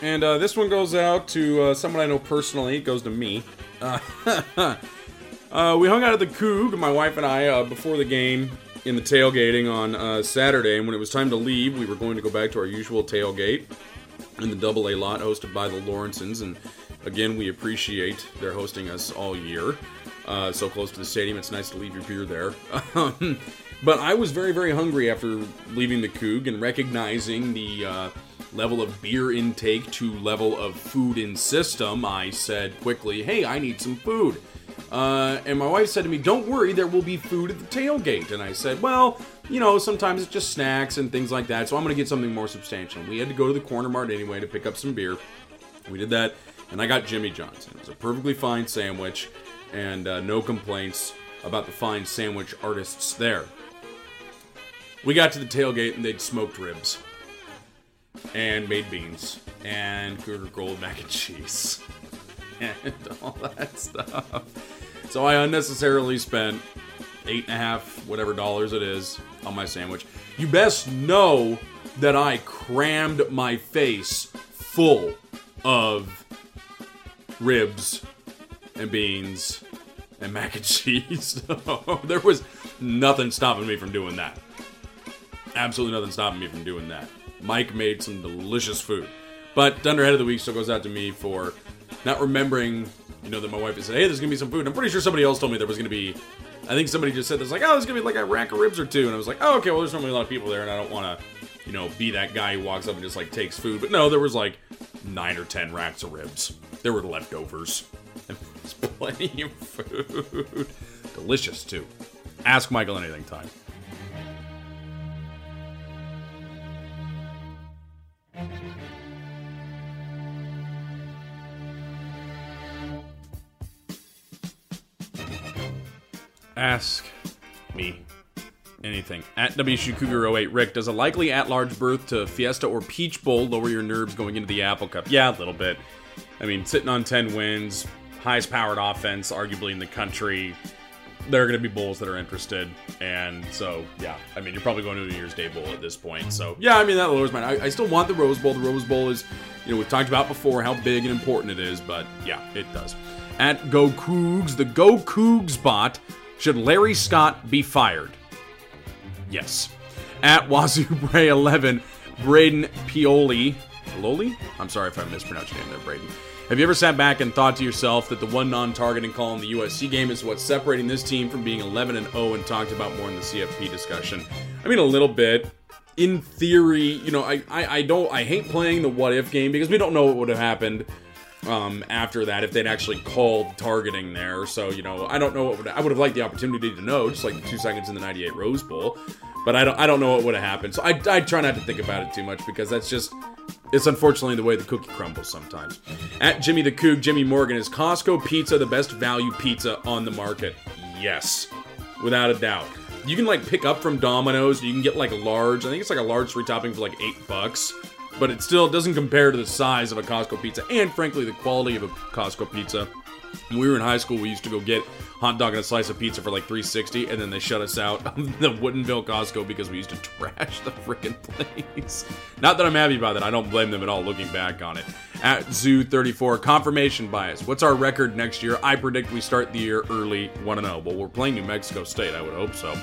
And uh, this one goes out to uh, someone I know personally. It goes to me. Uh, uh, we hung out at the Coug, my wife and I, uh, before the game in the tailgating on uh, Saturday. And when it was time to leave, we were going to go back to our usual tailgate. in the Double A lot, hosted by the Lawrences. And again, we appreciate their hosting us all year. So close to the stadium, it's nice to leave your beer there. But I was very, very hungry after leaving the Coug and recognizing the uh, level of beer intake to level of food in system. I said quickly, "Hey, I need some food." Uh, and my wife said to me, "Don't worry, there will be food at the tailgate." And I said, "Well, you know, sometimes it's just snacks and things like that, so I'm going to get something more substantial." We had to go to the corner mart anyway to pick up some beer. We did that, and I got Jimmy John's. It was a perfectly fine sandwich, and uh, no complaints about the fine sandwich artists there. We got to the tailgate, and they'd smoked ribs and made beans and Cougar grilled mac and cheese and all that stuff. So I unnecessarily spent eight and a half, whatever dollars it is, on my sandwich. You best know that I crammed my face full of ribs and beans and mac and cheese. there was nothing stopping me from doing that. Absolutely nothing stopping me from doing that. Mike made some delicious food. But Dunderhead of the Week still goes out to me for not remembering, you know, that my wife had said, hey, there's going to be some food. I'm pretty sure somebody else told me there was going to be, I think somebody just said, there's like, oh, there's going to be like a rack of ribs or two. And I was like, oh, okay, well, there's normally a lot of people there, and I don't want to, you know, be that guy who walks up and just like takes food. But no, there was like nine or ten racks of ribs. There were leftovers. And there's plenty of food. Delicious, too. Ask Michael anything time. Ask me anything. At WSU Cougar 08, Rick, does a likely at large berth to Fiesta or Peach Bowl lower your nerves going into the Apple Cup? Yeah, a little bit. I mean, sitting on 10 wins, highest powered offense, arguably in the country. There are going to be bowls that are interested. And so, yeah, I mean, you're probably going to a New Year's Day Bowl at this point. So, yeah, I mean, that lowers mine. I, I still want the Rose Bowl. The Rose Bowl is, you know, we've talked about before how big and important it is, but yeah, it does. At Go Cougs, the Go Cougs bot should Larry Scott be fired? Yes. At Wazoo Bray 11, Braden Pioli. Pioli? I'm sorry if I mispronounced your name there, Braden. Have you ever sat back and thought to yourself that the one non-targeting call in the USC game is what's separating this team from being 11 and 0 and talked about more in the CFP discussion? I mean, a little bit. In theory, you know, I, I, I don't I hate playing the what if game because we don't know what would have happened um, after that if they'd actually called targeting there. So, you know, I don't know what would I would have liked the opportunity to know, just like the two seconds in the 98 Rose Bowl. But I don't I don't know what would have happened. So I, I try not to think about it too much because that's just it's unfortunately the way the cookie crumbles sometimes. At Jimmy the Coug, Jimmy Morgan, is Costco pizza the best value pizza on the market? Yes. Without a doubt. You can like pick up from Domino's, you can get like a large, I think it's like a large three topping for like eight bucks but it still doesn't compare to the size of a Costco pizza and frankly the quality of a Costco pizza. When we were in high school, we used to go get hot dog and a slice of pizza for like 360 and then they shut us out of the Woodinville Costco because we used to trash the freaking place. Not that I'm happy about that. I don't blame them at all looking back on it. At Zoo 34, confirmation bias. What's our record next year? I predict we start the year early 1 0. Well, we're playing New Mexico State. I would hope so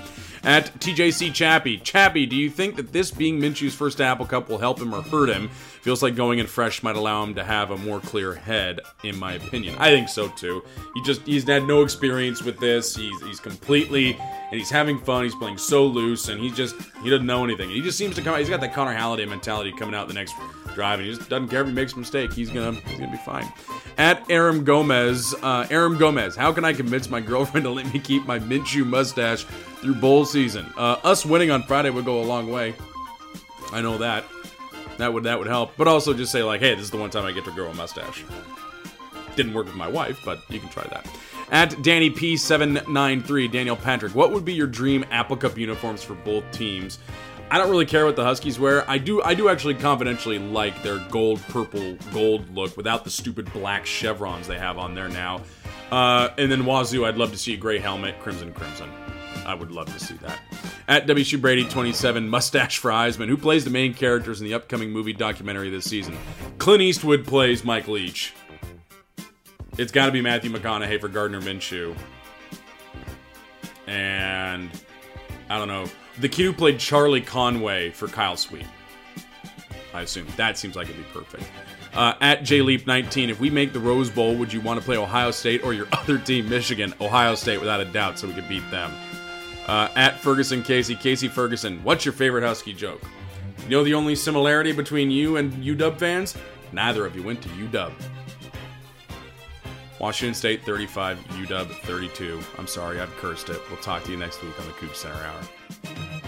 at TJC Chappie. Chappie, do you think that this being Minshew's first Apple Cup will help him or hurt him? Feels like going in fresh might allow him to have a more clear head, in my opinion. I think so too. He just he's had no experience with this. He's he's completely and he's having fun. He's playing so loose, and he just he doesn't know anything. He just seems to come. He's got that Connor Halliday mentality coming out the next drive, and he just doesn't care if he makes a mistake. He's gonna he's gonna be fine. At Aram Gomez, uh, Aram Gomez, how can I convince my girlfriend to let me keep my Minshew mustache through bowl season? Uh, us winning on Friday would go a long way. I know that. That would that would help. But also just say like, hey, this is the one time I get to grow a mustache. Didn't work with my wife, but you can try that. At Danny P793, Daniel Patrick, what would be your dream Apple Cup uniforms for both teams? I don't really care what the Huskies wear. I do I do actually confidentially like their gold purple gold look without the stupid black chevrons they have on there now. Uh, and then Wazoo, I'd love to see a gray helmet, crimson crimson. I would love to see that. At WC Brady 27, Mustache for Heisman, who plays the main characters in the upcoming movie documentary this season. Clint Eastwood plays Mike Leach. It's got to be Matthew McConaughey for Gardner Minshew. And I don't know. The who played Charlie Conway for Kyle Sweet. I assume. That seems like it'd be perfect. Uh, at JLeap19, if we make the Rose Bowl, would you want to play Ohio State or your other team, Michigan? Ohio State, without a doubt, so we could beat them. Uh, at Ferguson Casey, Casey Ferguson, what's your favorite Husky joke? You know the only similarity between you and UW fans? Neither of you went to UW. Washington State 35, UW 32. I'm sorry, I've cursed it. We'll talk to you next week on the Coug Center Hour.